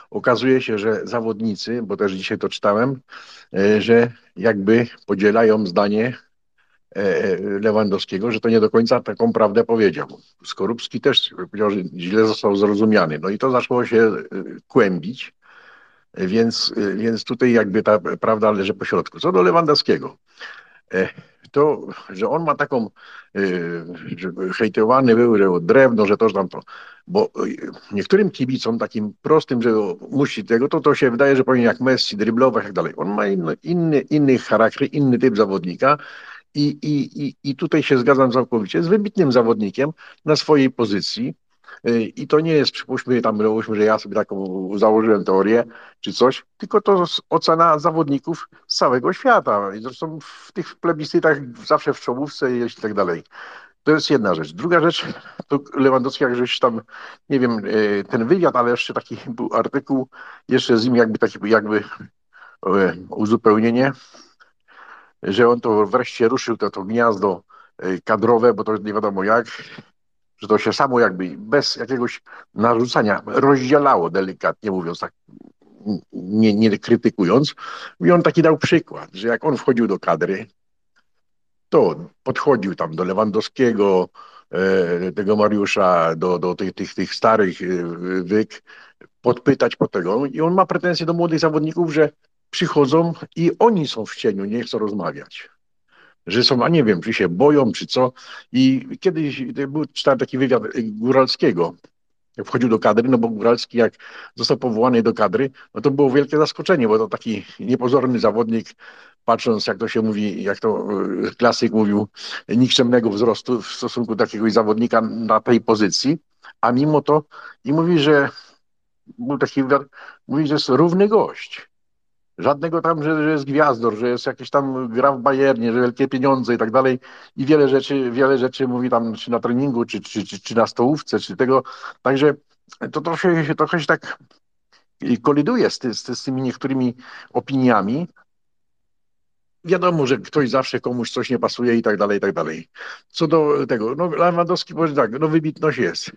okazuje się, że zawodnicy, bo też dzisiaj to czytałem, e, że jakby podzielają zdanie Lewandowskiego, że to nie do końca taką prawdę powiedział. Skorupski też powiedział, że źle został zrozumiany. No i to zaczęło się e, kłębić, więc, więc tutaj jakby ta prawda leży po środku. Co do Lewandowskiego, to, że on ma taką, że hejtowany był, że drewno, że to, że tam to, bo niektórym kibicom takim prostym, że musi tego, to to się wydaje, że powinien jak Messi dryblować i tak dalej. On ma inny, inny charakter, inny typ zawodnika i, i, i, tutaj się zgadzam całkowicie. Jest wybitnym zawodnikiem na swojej pozycji. I to nie jest, przypuśćmy tam, załóżmy, że ja sobie taką założyłem teorię czy coś, tylko to ocena zawodników z całego świata. I zresztą w tych plebiscytach zawsze w czołówce i tak dalej. To jest jedna rzecz. Druga rzecz, to Lewandowski, jak żeś tam, nie wiem, e, ten wywiad, ale jeszcze taki był artykuł, jeszcze z nim jakby taki jakby e, uzupełnienie, że on to wreszcie ruszył to, to gniazdo e, kadrowe, bo to nie wiadomo jak, że to się samo jakby bez jakiegoś narzucania rozdzielało, delikatnie mówiąc, tak nie, nie krytykując. I on taki dał przykład, że jak on wchodził do kadry, to podchodził tam do Lewandowskiego, e, tego Mariusza, do, do tych, tych, tych starych e, wyk, podpytać po tego. I on ma pretensje do młodych zawodników, że przychodzą i oni są w cieniu, nie chcą rozmawiać. Że są, a nie wiem, czy się boją, czy co. I kiedyś był, czytałem taki wywiad Góralskiego, jak wchodził do kadry, no bo Góralski jak został powołany do kadry, no to było wielkie zaskoczenie, bo to taki niepozorny zawodnik, patrząc jak to się mówi, jak to e, klasyk mówił, nikczemnego wzrostu w stosunku do jakiegoś zawodnika na tej pozycji, a mimo to i mówi, że był taki mówi, że jest równy gość. Żadnego tam, że, że jest gwiazdor, że jest jakiś tam gra w Bayernie, że wielkie pieniądze i tak dalej. I wiele rzeczy, wiele rzeczy mówi tam, czy na treningu, czy, czy, czy, czy na stołówce, czy tego. Także to trochę, trochę się tak koliduje z, ty, z, z tymi niektórymi opiniami. Wiadomo, że ktoś zawsze komuś coś nie pasuje i tak dalej, i tak dalej. Co do tego, no Lewandowski powie tak, no wybitność jest.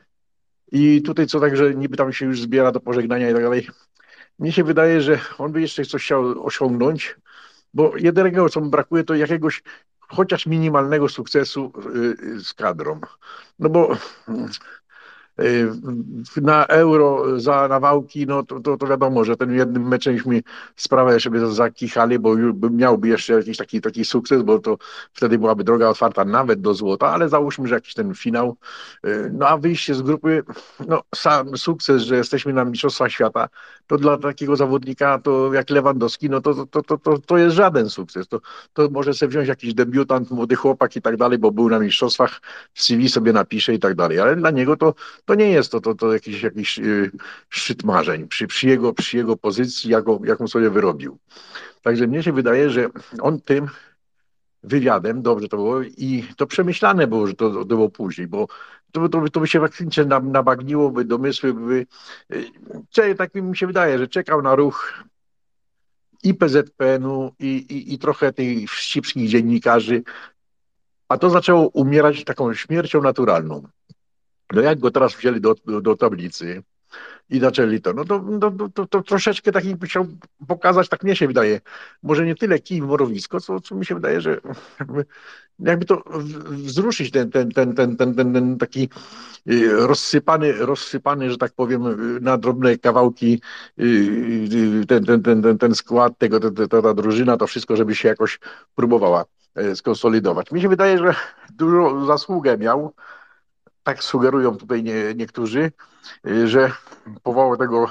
I tutaj co tak, że niby tam się już zbiera do pożegnania i tak dalej. Mnie się wydaje, że on by jeszcze coś chciał osiągnąć, bo jedynego, co mu brakuje, to jakiegoś chociaż minimalnego sukcesu y, y, z kadrą. No bo Y, na euro za nawałki, no to, to, to wiadomo, że ten jednym meczemśmy sprawę sobie zakichali, bo miałby jeszcze jakiś taki, taki sukces, bo to wtedy byłaby droga otwarta nawet do złota, ale załóżmy, że jakiś ten finał, y, no a wyjście z grupy, no sam sukces, że jesteśmy na Mistrzostwach Świata, to dla takiego zawodnika, to jak Lewandowski, no to, to, to, to, to jest żaden sukces. To, to może sobie wziąć jakiś debiutant, młody chłopak i tak dalej, bo był na Mistrzostwach, w CV sobie napisze i tak dalej, ale dla niego to to nie jest to, to, to jakiś, jakiś yy, szczyt marzeń przy, przy, jego, przy jego pozycji, jaką, jaką sobie wyrobił. Także mnie się wydaje, że on tym wywiadem, dobrze to było i to przemyślane było, że to, to było później, bo to, to, to by się faktycznie nabagniło, by domysły by... Yy, tak mi się wydaje, że czekał na ruch i PZPN-u, i, i, i trochę tych wścibskich dziennikarzy, a to zaczęło umierać taką śmiercią naturalną. No jak go teraz wzięli do, do, do tablicy i zaczęli to, no to, to, to, to troszeczkę taki chciał pokazać, tak mnie się wydaje, może nie tyle kij morowisko, co, co mi się wydaje, że jakby to wzruszyć ten, ten, ten, ten, ten, ten, ten taki y, rozsypany, rozsypany, że tak powiem, na drobne kawałki y, y, ten, ten, ten, ten, ten skład, tego, ta, ta, ta drużyna, to wszystko, żeby się jakoś próbowała e, skonsolidować. Mi się wydaje, że dużo zasługę miał, tak sugerują tutaj nie, niektórzy, y, że powołał tego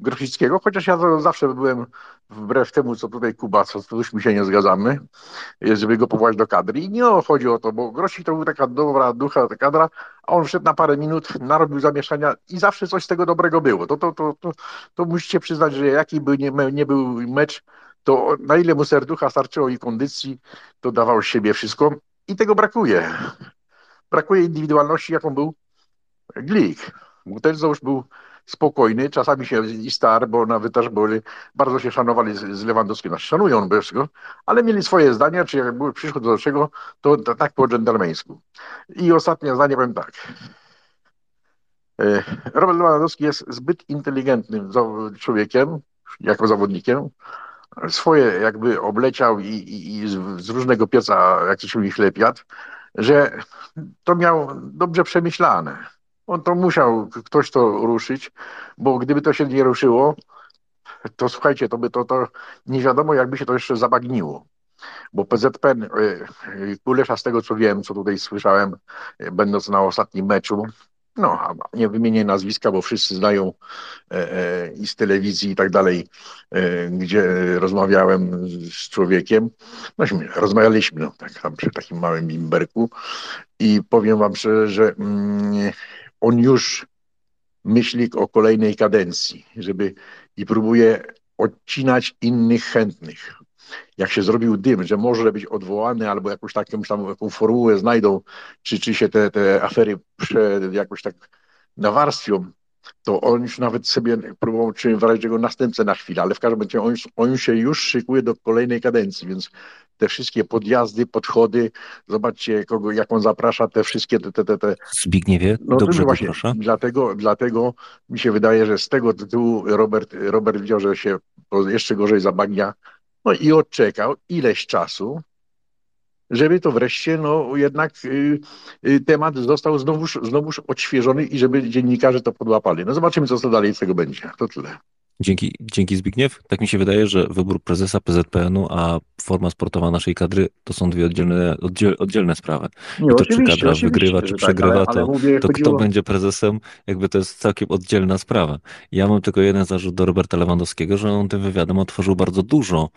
Grosickiego, chociaż ja zawsze byłem wbrew temu, co tutaj Kuba, co tuśmy się nie zgadzamy, y, żeby go powołać do kadry. I nie chodzi o to, bo Grosik to był taka dobra ducha, ta kadra, a on wszedł na parę minut, narobił zamieszania i zawsze coś z tego dobrego było. To, to, to, to, to musicie przyznać, że jaki by nie, nie był mecz, to na ile mu serducha starczyło i kondycji, to dawał z siebie wszystko i tego brakuje. Brakuje indywidualności, jaką był Glik. Guterzo już był spokojny, czasami się i star, bo nawet też byli, bardzo się szanowali z, z Lewandowskim, znaczy szanują go, ale mieli swoje zdania, czy jak przyszło do czego, to, to tak po dżentelmeńsku. I ostatnie zdanie powiem tak. E, Robert Lewandowski jest zbyt inteligentnym człowiekiem, jako zawodnikiem. Swoje jakby obleciał i, i, i z różnego pieca, jak to się mówi, chleb jadł, że to miał dobrze przemyślane on to musiał ktoś to ruszyć, bo gdyby to się nie ruszyło, to słuchajcie, to by to, to nie wiadomo, jakby się to jeszcze zabagniło. Bo PZPN, y, y, Kulesza z tego co wiem, co tutaj słyszałem, y, będąc na ostatnim meczu, no, nie wymienię nazwiska, bo wszyscy znają e, e, i z telewizji i tak dalej, e, gdzie rozmawiałem z człowiekiem. No, rozmawialiśmy no, tak, tam przy takim małym bimberku i powiem wam szczerze, że mm, on już myśli o kolejnej kadencji, żeby i próbuje odcinać innych chętnych. Jak się zrobił dym, że może być odwołany albo jakąś taką samą jaką formułę znajdą, czy, czy się te, te afery prze, jakoś tak nawarstwią, to on już nawet sobie próbował czy w razie jego następcę na chwilę, ale w każdym razie on, on się już szykuje do kolejnej kadencji, więc te wszystkie podjazdy, podchody, zobaczcie, kogo, jak on zaprasza, te wszystkie te... te, te, te Zbigniewie, no, dobrze właśnie, proszę. Dlatego, dlatego mi się wydaje, że z tego tytułu Robert, Robert widział, że się jeszcze gorzej zabagnia, no i odczekał ileś czasu, żeby to wreszcie no, jednak y, y, temat został znowuż, znowuż odświeżony i żeby dziennikarze to podłapali. No zobaczymy, co dalej z tego będzie. To tyle. Dzięki, dzięki Zbigniew. Tak mi się wydaje, że wybór prezesa PZPN-u, a forma sportowa naszej kadry to są dwie oddzielne, oddziel, oddzielne sprawy. Nie, I to czy kadra wygrywa, czy tak, przegrywa, ale, ale to, mówię, to chodziło... kto będzie prezesem, jakby to jest całkiem oddzielna sprawa. Ja mam tylko jeden zarzut do Roberta Lewandowskiego, że on tym wywiadem otworzył bardzo dużo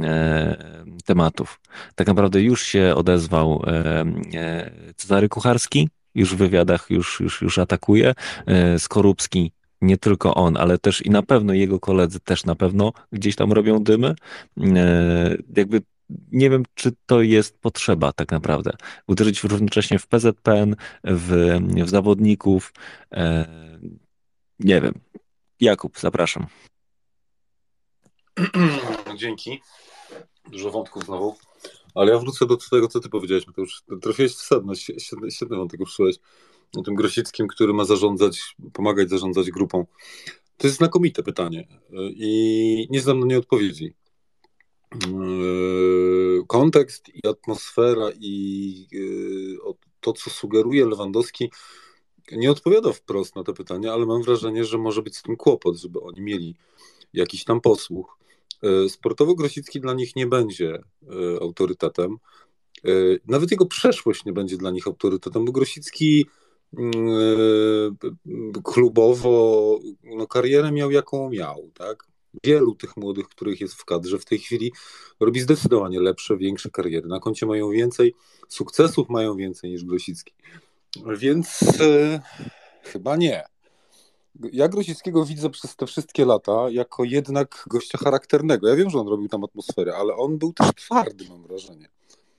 e, tematów. Tak naprawdę już się odezwał e, e, Cezary Kucharski, już w wywiadach już, już, już atakuje. E, Skorupski nie tylko on, ale też i na pewno jego koledzy też na pewno gdzieś tam robią dymy. E, jakby nie wiem, czy to jest potrzeba tak naprawdę. Uderzyć równocześnie w PZPN, w, w zawodników. E, nie wiem. Jakub, zapraszam. Dzięki. Dużo wątków znowu. Ale ja wrócę do tego, co ty powiedziałeś, Mateusz. Trafiłeś w sedno, świetny, wątek ruszyłeś o tym Grosickim, który ma zarządzać, pomagać zarządzać grupą. To jest znakomite pytanie i nie znam na nie odpowiedzi. Yy, kontekst i atmosfera i yy, to, co sugeruje Lewandowski, nie odpowiada wprost na to pytanie, ale mam wrażenie, że może być z tym kłopot, żeby oni mieli jakiś tam posłuch. Sportowo Grosicki dla nich nie będzie autorytetem. Nawet jego przeszłość nie będzie dla nich autorytetem, bo Grosicki klubowo no, karierę miał jaką miał, tak? Wielu tych młodych, których jest w kadrze w tej chwili robi zdecydowanie lepsze, większe kariery. Na koncie mają więcej sukcesów, mają więcej niż Grosicki. Więc e, chyba nie. Ja Grosickiego widzę przez te wszystkie lata jako jednak gościa charakternego. Ja wiem, że on robił tam atmosferę, ale on był też twardy, mam wrażenie.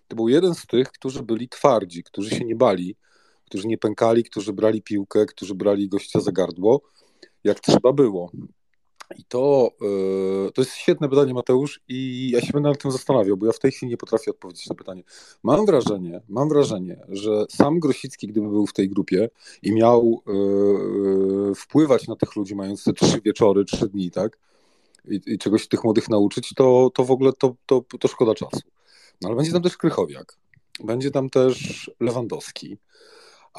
To był jeden z tych, którzy byli twardzi, którzy się nie bali, którzy nie pękali, którzy brali piłkę, którzy brali gościa za gardło, jak trzeba było. I to, yy, to jest świetne pytanie, Mateusz, i ja się będę nad tym zastanawiał, bo ja w tej chwili nie potrafię odpowiedzieć na pytanie. Mam wrażenie, mam wrażenie, że sam Grosicki, gdyby był w tej grupie i miał yy, wpływać na tych ludzi, mając te trzy wieczory, trzy dni, tak, i, i czegoś tych młodych nauczyć, to, to w ogóle to, to, to szkoda czasu. No, ale będzie tam też Krychowiak, będzie tam też Lewandowski,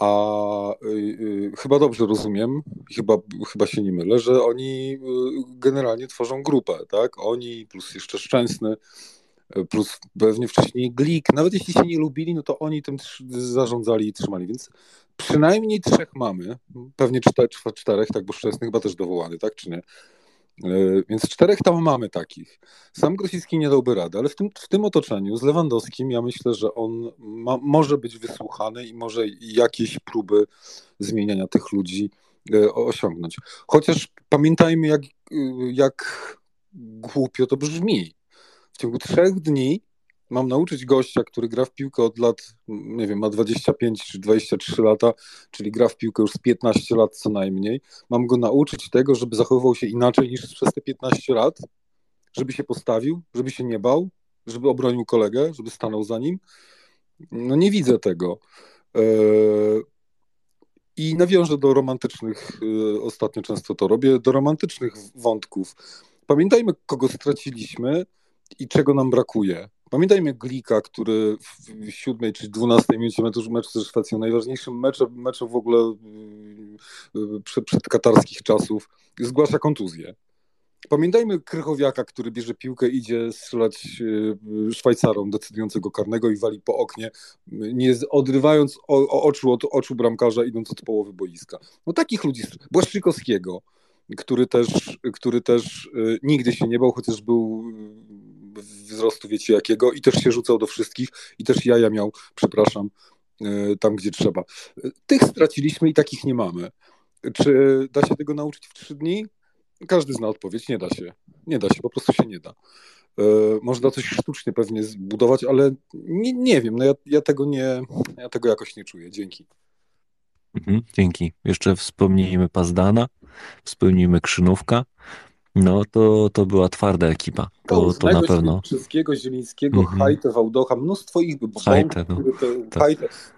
a y, y, chyba dobrze rozumiem, chyba, chyba się nie mylę, że oni y, generalnie tworzą grupę, tak? Oni plus jeszcze Szczęsny, plus pewnie wcześniej Glik. Nawet jeśli się nie lubili, no to oni tym zarządzali i trzymali, więc przynajmniej trzech mamy, pewnie czterech, czterech tak, bo Szczęsny chyba też dowołany, tak czy nie? E, więc czterech tam mamy takich. Sam Grosicki nie dałby rady, ale w tym, w tym otoczeniu z Lewandowskim ja myślę, że on ma, może być wysłuchany i może jakieś próby zmieniania tych ludzi e, osiągnąć. Chociaż pamiętajmy, jak, jak głupio to brzmi. ciągu trzech dni mam nauczyć gościa, który gra w piłkę od lat, nie wiem, ma 25 czy 23 lata, czyli gra w piłkę już z 15 lat co najmniej. Mam go nauczyć tego, żeby zachowywał się inaczej niż przez te 15 lat, żeby się postawił, żeby się nie bał, żeby obronił kolegę, żeby stanął za nim. No nie widzę tego. E, I nawiążę do romantycznych, e, ostatnio często to robię, do romantycznych wątków. Pamiętajmy, kogo straciliśmy i czego nam brakuje. Pamiętajmy Glika, który w siódmej czy dwunastej minucie meczu, meczu ze Szwecją, najważniejszym meczem, meczem w ogóle yy, przed, przed katarskich czasów, zgłasza kontuzję. Pamiętajmy Krychowiaka, który bierze piłkę, idzie strzelać yy, Szwajcarom decydującego karnego i wali po oknie, nie odrywając oczu od oczu bramkarza, idąc od połowy boiska. No takich ludzi, Błaszczykowskiego, który też, który też yy, nigdy się nie bał, chociaż był wzrostu wiecie jakiego i też się rzucał do wszystkich i też jaja miał, przepraszam, e, tam gdzie trzeba. Tych straciliśmy i takich nie mamy. Czy da się tego nauczyć w trzy dni? Każdy zna odpowiedź, nie da się. Nie da się, po prostu się nie da. E, można coś sztucznie pewnie zbudować, ale nie, nie wiem, no ja, ja, tego nie, ja tego jakoś nie czuję. Dzięki. Mhm, dzięki. Jeszcze wspomnijmy Pazdana, wspomnijmy Krzynówka. No to, to była twarda ekipa. To, to na pewno. Wszystkiego, Zielińskiego, mm -hmm. Hajte, Wałdocha, mnóstwo ich było. Hajte, no. tak.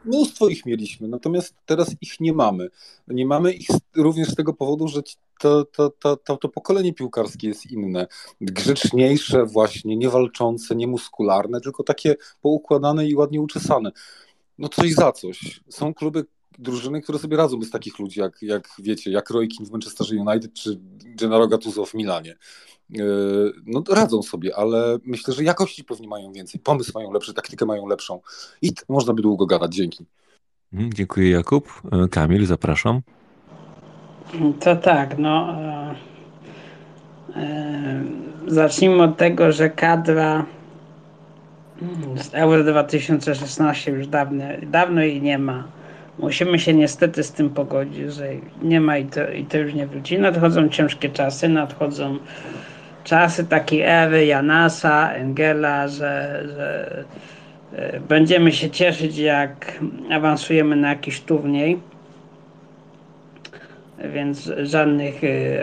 mnóstwo ich mieliśmy, natomiast teraz ich nie mamy. Nie mamy ich również z tego powodu, że to, to, to, to, to pokolenie piłkarskie jest inne. Grzeczniejsze właśnie, niewalczące, niemuskularne, tylko takie poukładane i ładnie uczesane. No coś za coś. Są kluby, drużyny, które sobie radzą bez takich ludzi, jak, jak wiecie, jak Roy Keane w Manchesterze United czy Gennaro Gattuso w Milanie. E, no radzą sobie, ale myślę, że jakości pewnie mają więcej, pomysł mają lepszy, taktykę mają lepszą i można by długo gadać. Dzięki. Mhm, dziękuję Jakub. E, Kamil, zapraszam. To tak, no. E, zacznijmy od tego, że kadra z Euro 2016 już dawno, dawno jej nie ma Musimy się niestety z tym pogodzić, że nie ma i to, i to już nie wróci. Nadchodzą ciężkie czasy, nadchodzą czasy takiej ery Janasa, Engela, że, że e, będziemy się cieszyć, jak awansujemy na jakiś turniej więc żadnych y,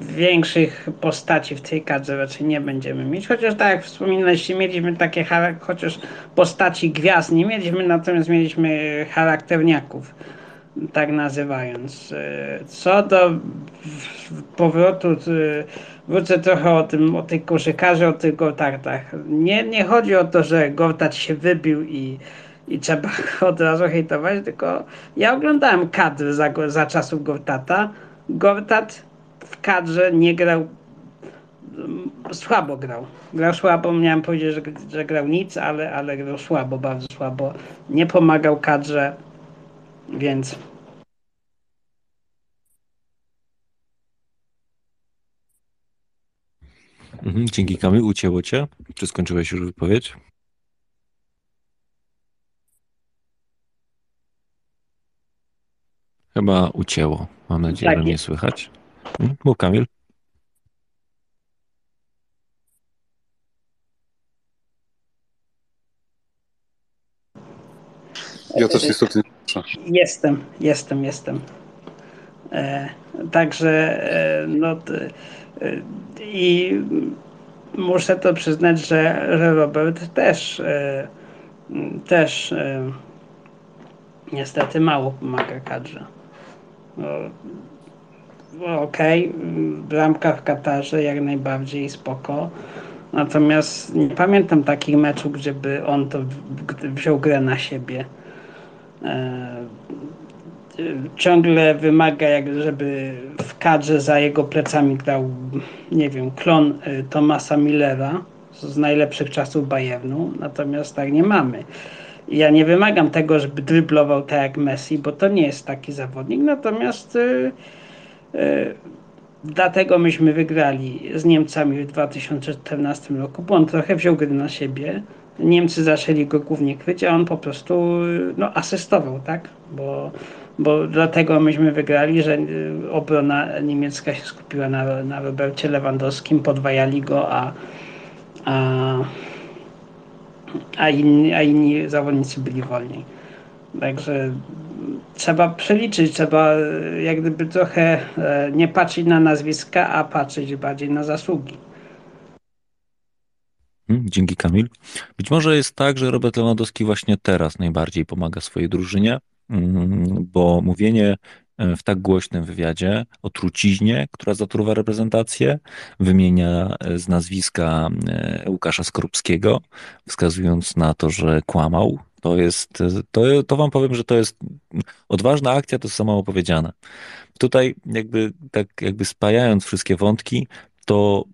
większych postaci w tej kadrze raczej nie będziemy mieć. Chociaż tak jak wspominaliście, mieliśmy takie chociaż postaci gwiazd nie mieliśmy, natomiast mieliśmy charakterniaków, tak nazywając. Y, co do powrotu, y, wrócę trochę o tym, o tych koszykarzy, o tych gortartach. Nie, nie chodzi o to, że gortat się wybił i i trzeba od razu hejtować, tylko ja oglądałem kadry za, za czasów Gortata. Gortat w kadrze nie grał, słabo grał. Grał słabo, miałem powiedzieć, że, że grał nic, ale, ale grał słabo, bardzo słabo. Nie pomagał kadrze, więc Mhm, dzięki Kamil, ucięło cię. Czy skończyłeś już wypowiedź? Chyba ucięło. Mam nadzieję, tak że mnie słychać. Hmm? Mów Kamil. Ja też niestety Jestem, jestem, jestem. E, także e, no e, i muszę to przyznać, że, że Robert też e, też e, niestety mało pomaga kadrze. No, okej, okay. bramka w Katarze jak najbardziej spoko. Natomiast nie pamiętam takich meczów, gdzie by on to wziął grę na siebie. E, ciągle wymaga, jak żeby w kadrze za jego plecami grał, nie wiem, klon e, Tomasa Millera z najlepszych czasów Bayernu, natomiast tak nie mamy. Ja nie wymagam tego, żeby dryblował tak jak Messi, bo to nie jest taki zawodnik. Natomiast y, y, dlatego myśmy wygrali z Niemcami w 2014 roku, bo on trochę wziął gry na siebie. Niemcy zaczęli go głównie kryć, a on po prostu no, asystował, tak? Bo, bo dlatego myśmy wygrali, że y, obrona niemiecka się skupiła na, na Robercie Lewandowskim, podwajali go, a a, a, inni, a inni zawodnicy byli wolni. Także trzeba przeliczyć, trzeba jak gdyby trochę e, nie patrzeć na nazwiska, a patrzeć bardziej na zasługi. Hmm, dzięki Kamil. Być może jest tak, że Robert Lewandowski właśnie teraz najbardziej pomaga swojej drużynie, mm, bo mówienie w tak głośnym wywiadzie o truciźnie, która zatruwa reprezentację, wymienia e, z nazwiska Łukasza Skorupskiego, wskazując na to, że kłamał to jest, to, to wam powiem, że to jest odważna akcja, to jest samo opowiedziane. Tutaj jakby tak jakby spajając wszystkie wątki, to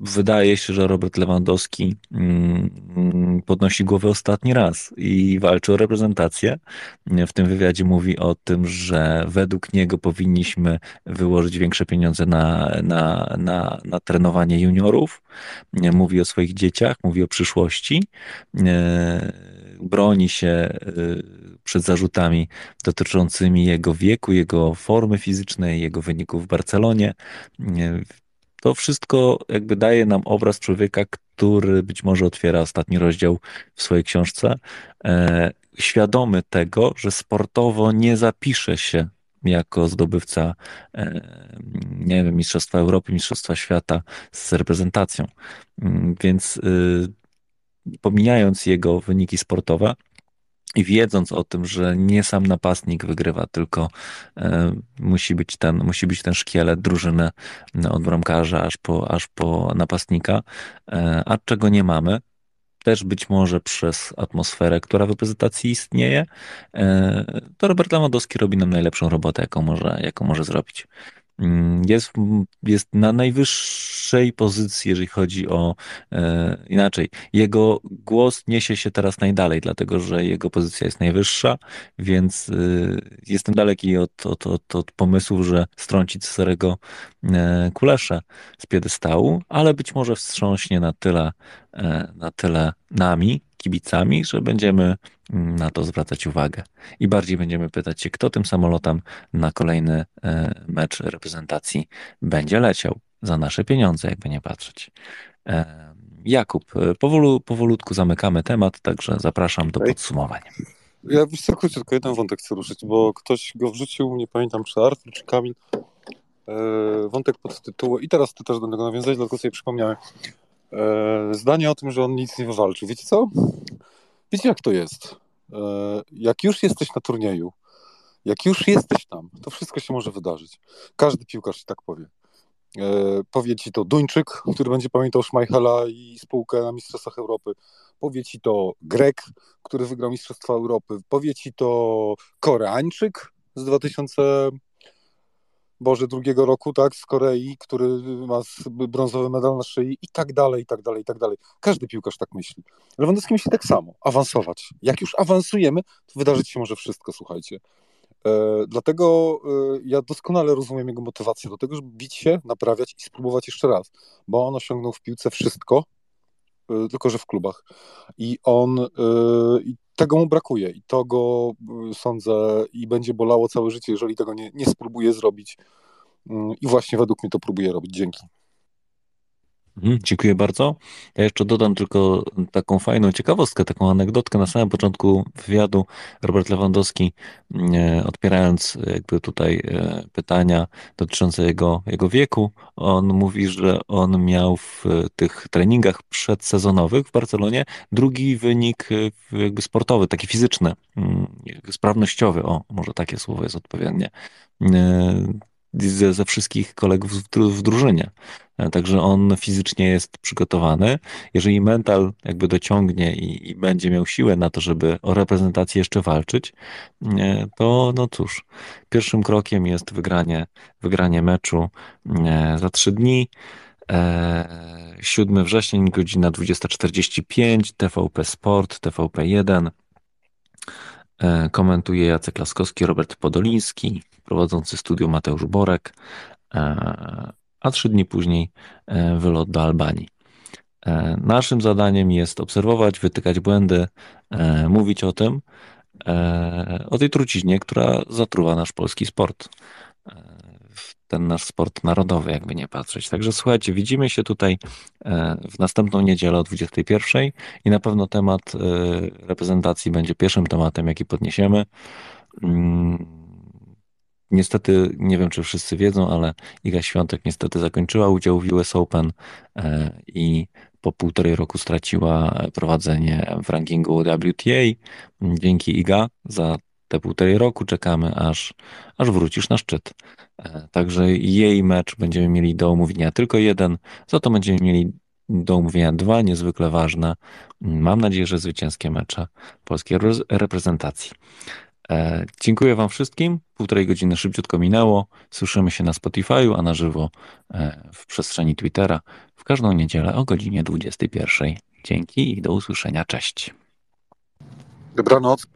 wydaje się, że Robert Lewandowski mm, podnosi głowę ostatni raz i walczy o reprezentację. W tym wywiadzie mówi o tym, że według niego powinniśmy wyłożyć większe pieniądze na, na, na, na trenowanie juniorów. Mówi o swoich dzieciach, mówi o przyszłości broni się y, przed zarzutami dotyczącymi jego wieku, jego formy fizycznej, jego wyników w Barcelonie. To wszystko jakby daje nam obraz człowieka, który być może otwiera ostatni rozdział w swojej książce, e, świadomy tego, że sportowo nie zapisze się jako zdobywca, e, nie wiem, Mistrzostwa Europy, Mistrzostwa Świata z reprezentacją. Mm, więc y, pomijając jego wyniki sportowe i wiedząc o tym, że nie sam napastnik wygrywa, tylko e, musi być ten, musi być ten szkielet drużyny od bramkarza aż po, aż po napastnika, e, a czego nie mamy, też być może przez atmosferę, która w reprezentacji istnieje, e, to Robert Lewandowski robi nam najlepszą robotę, jaką może, jaką może zrobić. Mm, jest, jest na najwyższej pozycji, jeżeli chodzi o e, inaczej. Jego głos niesie się teraz najdalej, dlatego że jego pozycja jest najwyższa, więc e, jestem daleki od, od, od, od pomysłów, że strąci Cezarego e, Kulesze z piedestału, ale być może wstrząśnie na tyle, e, na tyle nami, kibicami, że będziemy mm, na to zwracać uwagę. I bardziej będziemy pytać się, kto tym samolotem na kolejny e, mecz reprezentacji będzie leciał za nasze pieniądze, jakby nie patrzeć. E, Jakub, e, powolu, powolutku zamykamy temat, także zapraszam do podsumowania. Ja wiesz co, tylko jeden wątek chcę ruszyć, bo ktoś go wrzucił, nie pamiętam czy Artur, czy Kamil, wątek pod tytułem, i teraz ty też do tego nawiązać, dlatego sobie przypomniałem, zdanie o tym, że on nic nie wywalczył. Wiecie co? Wiecie jak to jest? E, jak już jesteś na turnieju, jak już jesteś tam, to wszystko się może wydarzyć. Każdy piłkarz tak powie. E, powie ci to Duńczyk, który będzie pamiętał Schmeichela i spółkę na Mistrzostwach Europy. Powie ci to Grek, który wygrał Mistrzostwa Europy. Powie ci to Koreańczyk z 2000 Boże drugiego roku, tak, z Korei, który ma brązowy medal na szyi i tak dalej, i tak dalej, i tak dalej. Każdy piłkarz tak myśli. Lewandowski myśli tak samo, awansować. Jak już awansujemy, to wydarzyć się może wszystko, słuchajcie. E, dlatego e, ja doskonale rozumiem jego motywację do tego, żeby bić się, naprawiać i spróbować jeszcze raz, bo on osiągnął w piłce wszystko, e, tylko że w klubach. I on, tego mu brakuje i to go y, sądzę i będzie bolało całe życie, jeżeli tego nie, nie spróbuje zrobić. Mm, I właśnie według mnie to próbuje robić. Dzięki. Mhm, dziękuję bardzo. Ja jeszcze dodam tylko taką fajną ciekawostkę, taką anegdotkę. Na samym początku wywiadu Robert Lewandowski, e, odpierając jakby tutaj e, pytania dotyczące jego, jego wieku, on mówi, że on miał w tych treningach przedsezonowych w Barcelonie drugi wynik e, jakby sportowy, taki fizyczny, mm, sprawnościowy, o, może takie słowo jest odpowiednie ze, ze wszystkich kolegów w, drużynie. E, także on fizycznie jest przygotowany. Jeżeli mental jakby dociągnie i, i, będzie miał siłę na to, żeby o reprezentację jeszcze walczyć, e, to no cóż, pierwszym krokiem jest wygranie, wygranie meczu e, za trzy dni. 7 września, godzina 20.45, TVP Sport, TVP1. Komentuje Jacek Laskowski, Robert Podoliński, prowadzący studium Mateusz Borek a trzy dni później e, wylot do Albanii. E, naszym zadaniem jest obserwować, wytykać błędy, e, mówić o tym, o tej truciźnie, która zatruwa nasz polski sport. Ten nasz sport narodowy, jakby nie patrzeć. Także słuchajcie, widzimy się tutaj e, w następną niedzielę o 21 i na pewno temat e, reprezentacji będzie pierwszym tematem, jaki podniesiemy. Mm, niestety, nie wiem czy wszyscy wiedzą, ale Iga Świątek niestety zakończyła udział w US Open i po półtorej roku straciła prowadzenie w rankingu WTA. Dzięki Iga za te półtorej roku czekamy, aż, aż wrócisz na szczyt. E, także jej mecz będziemy mieli do omówienia tylko jeden, za to będziemy mieli do omówienia dwa niezwykle ważne. Mam nadzieję, że zwycięskie mecze polskiej reprezentacji. E, dziękuję Wam wszystkim. Półtorej godziny szybciutko minęło. Słyszymy się na Spotify'u, a na żywo e, w przestrzeni Twittera w każdą niedzielę o godzinie 21. Dzięki i do usłyszenia. Cześć. Dobranoc.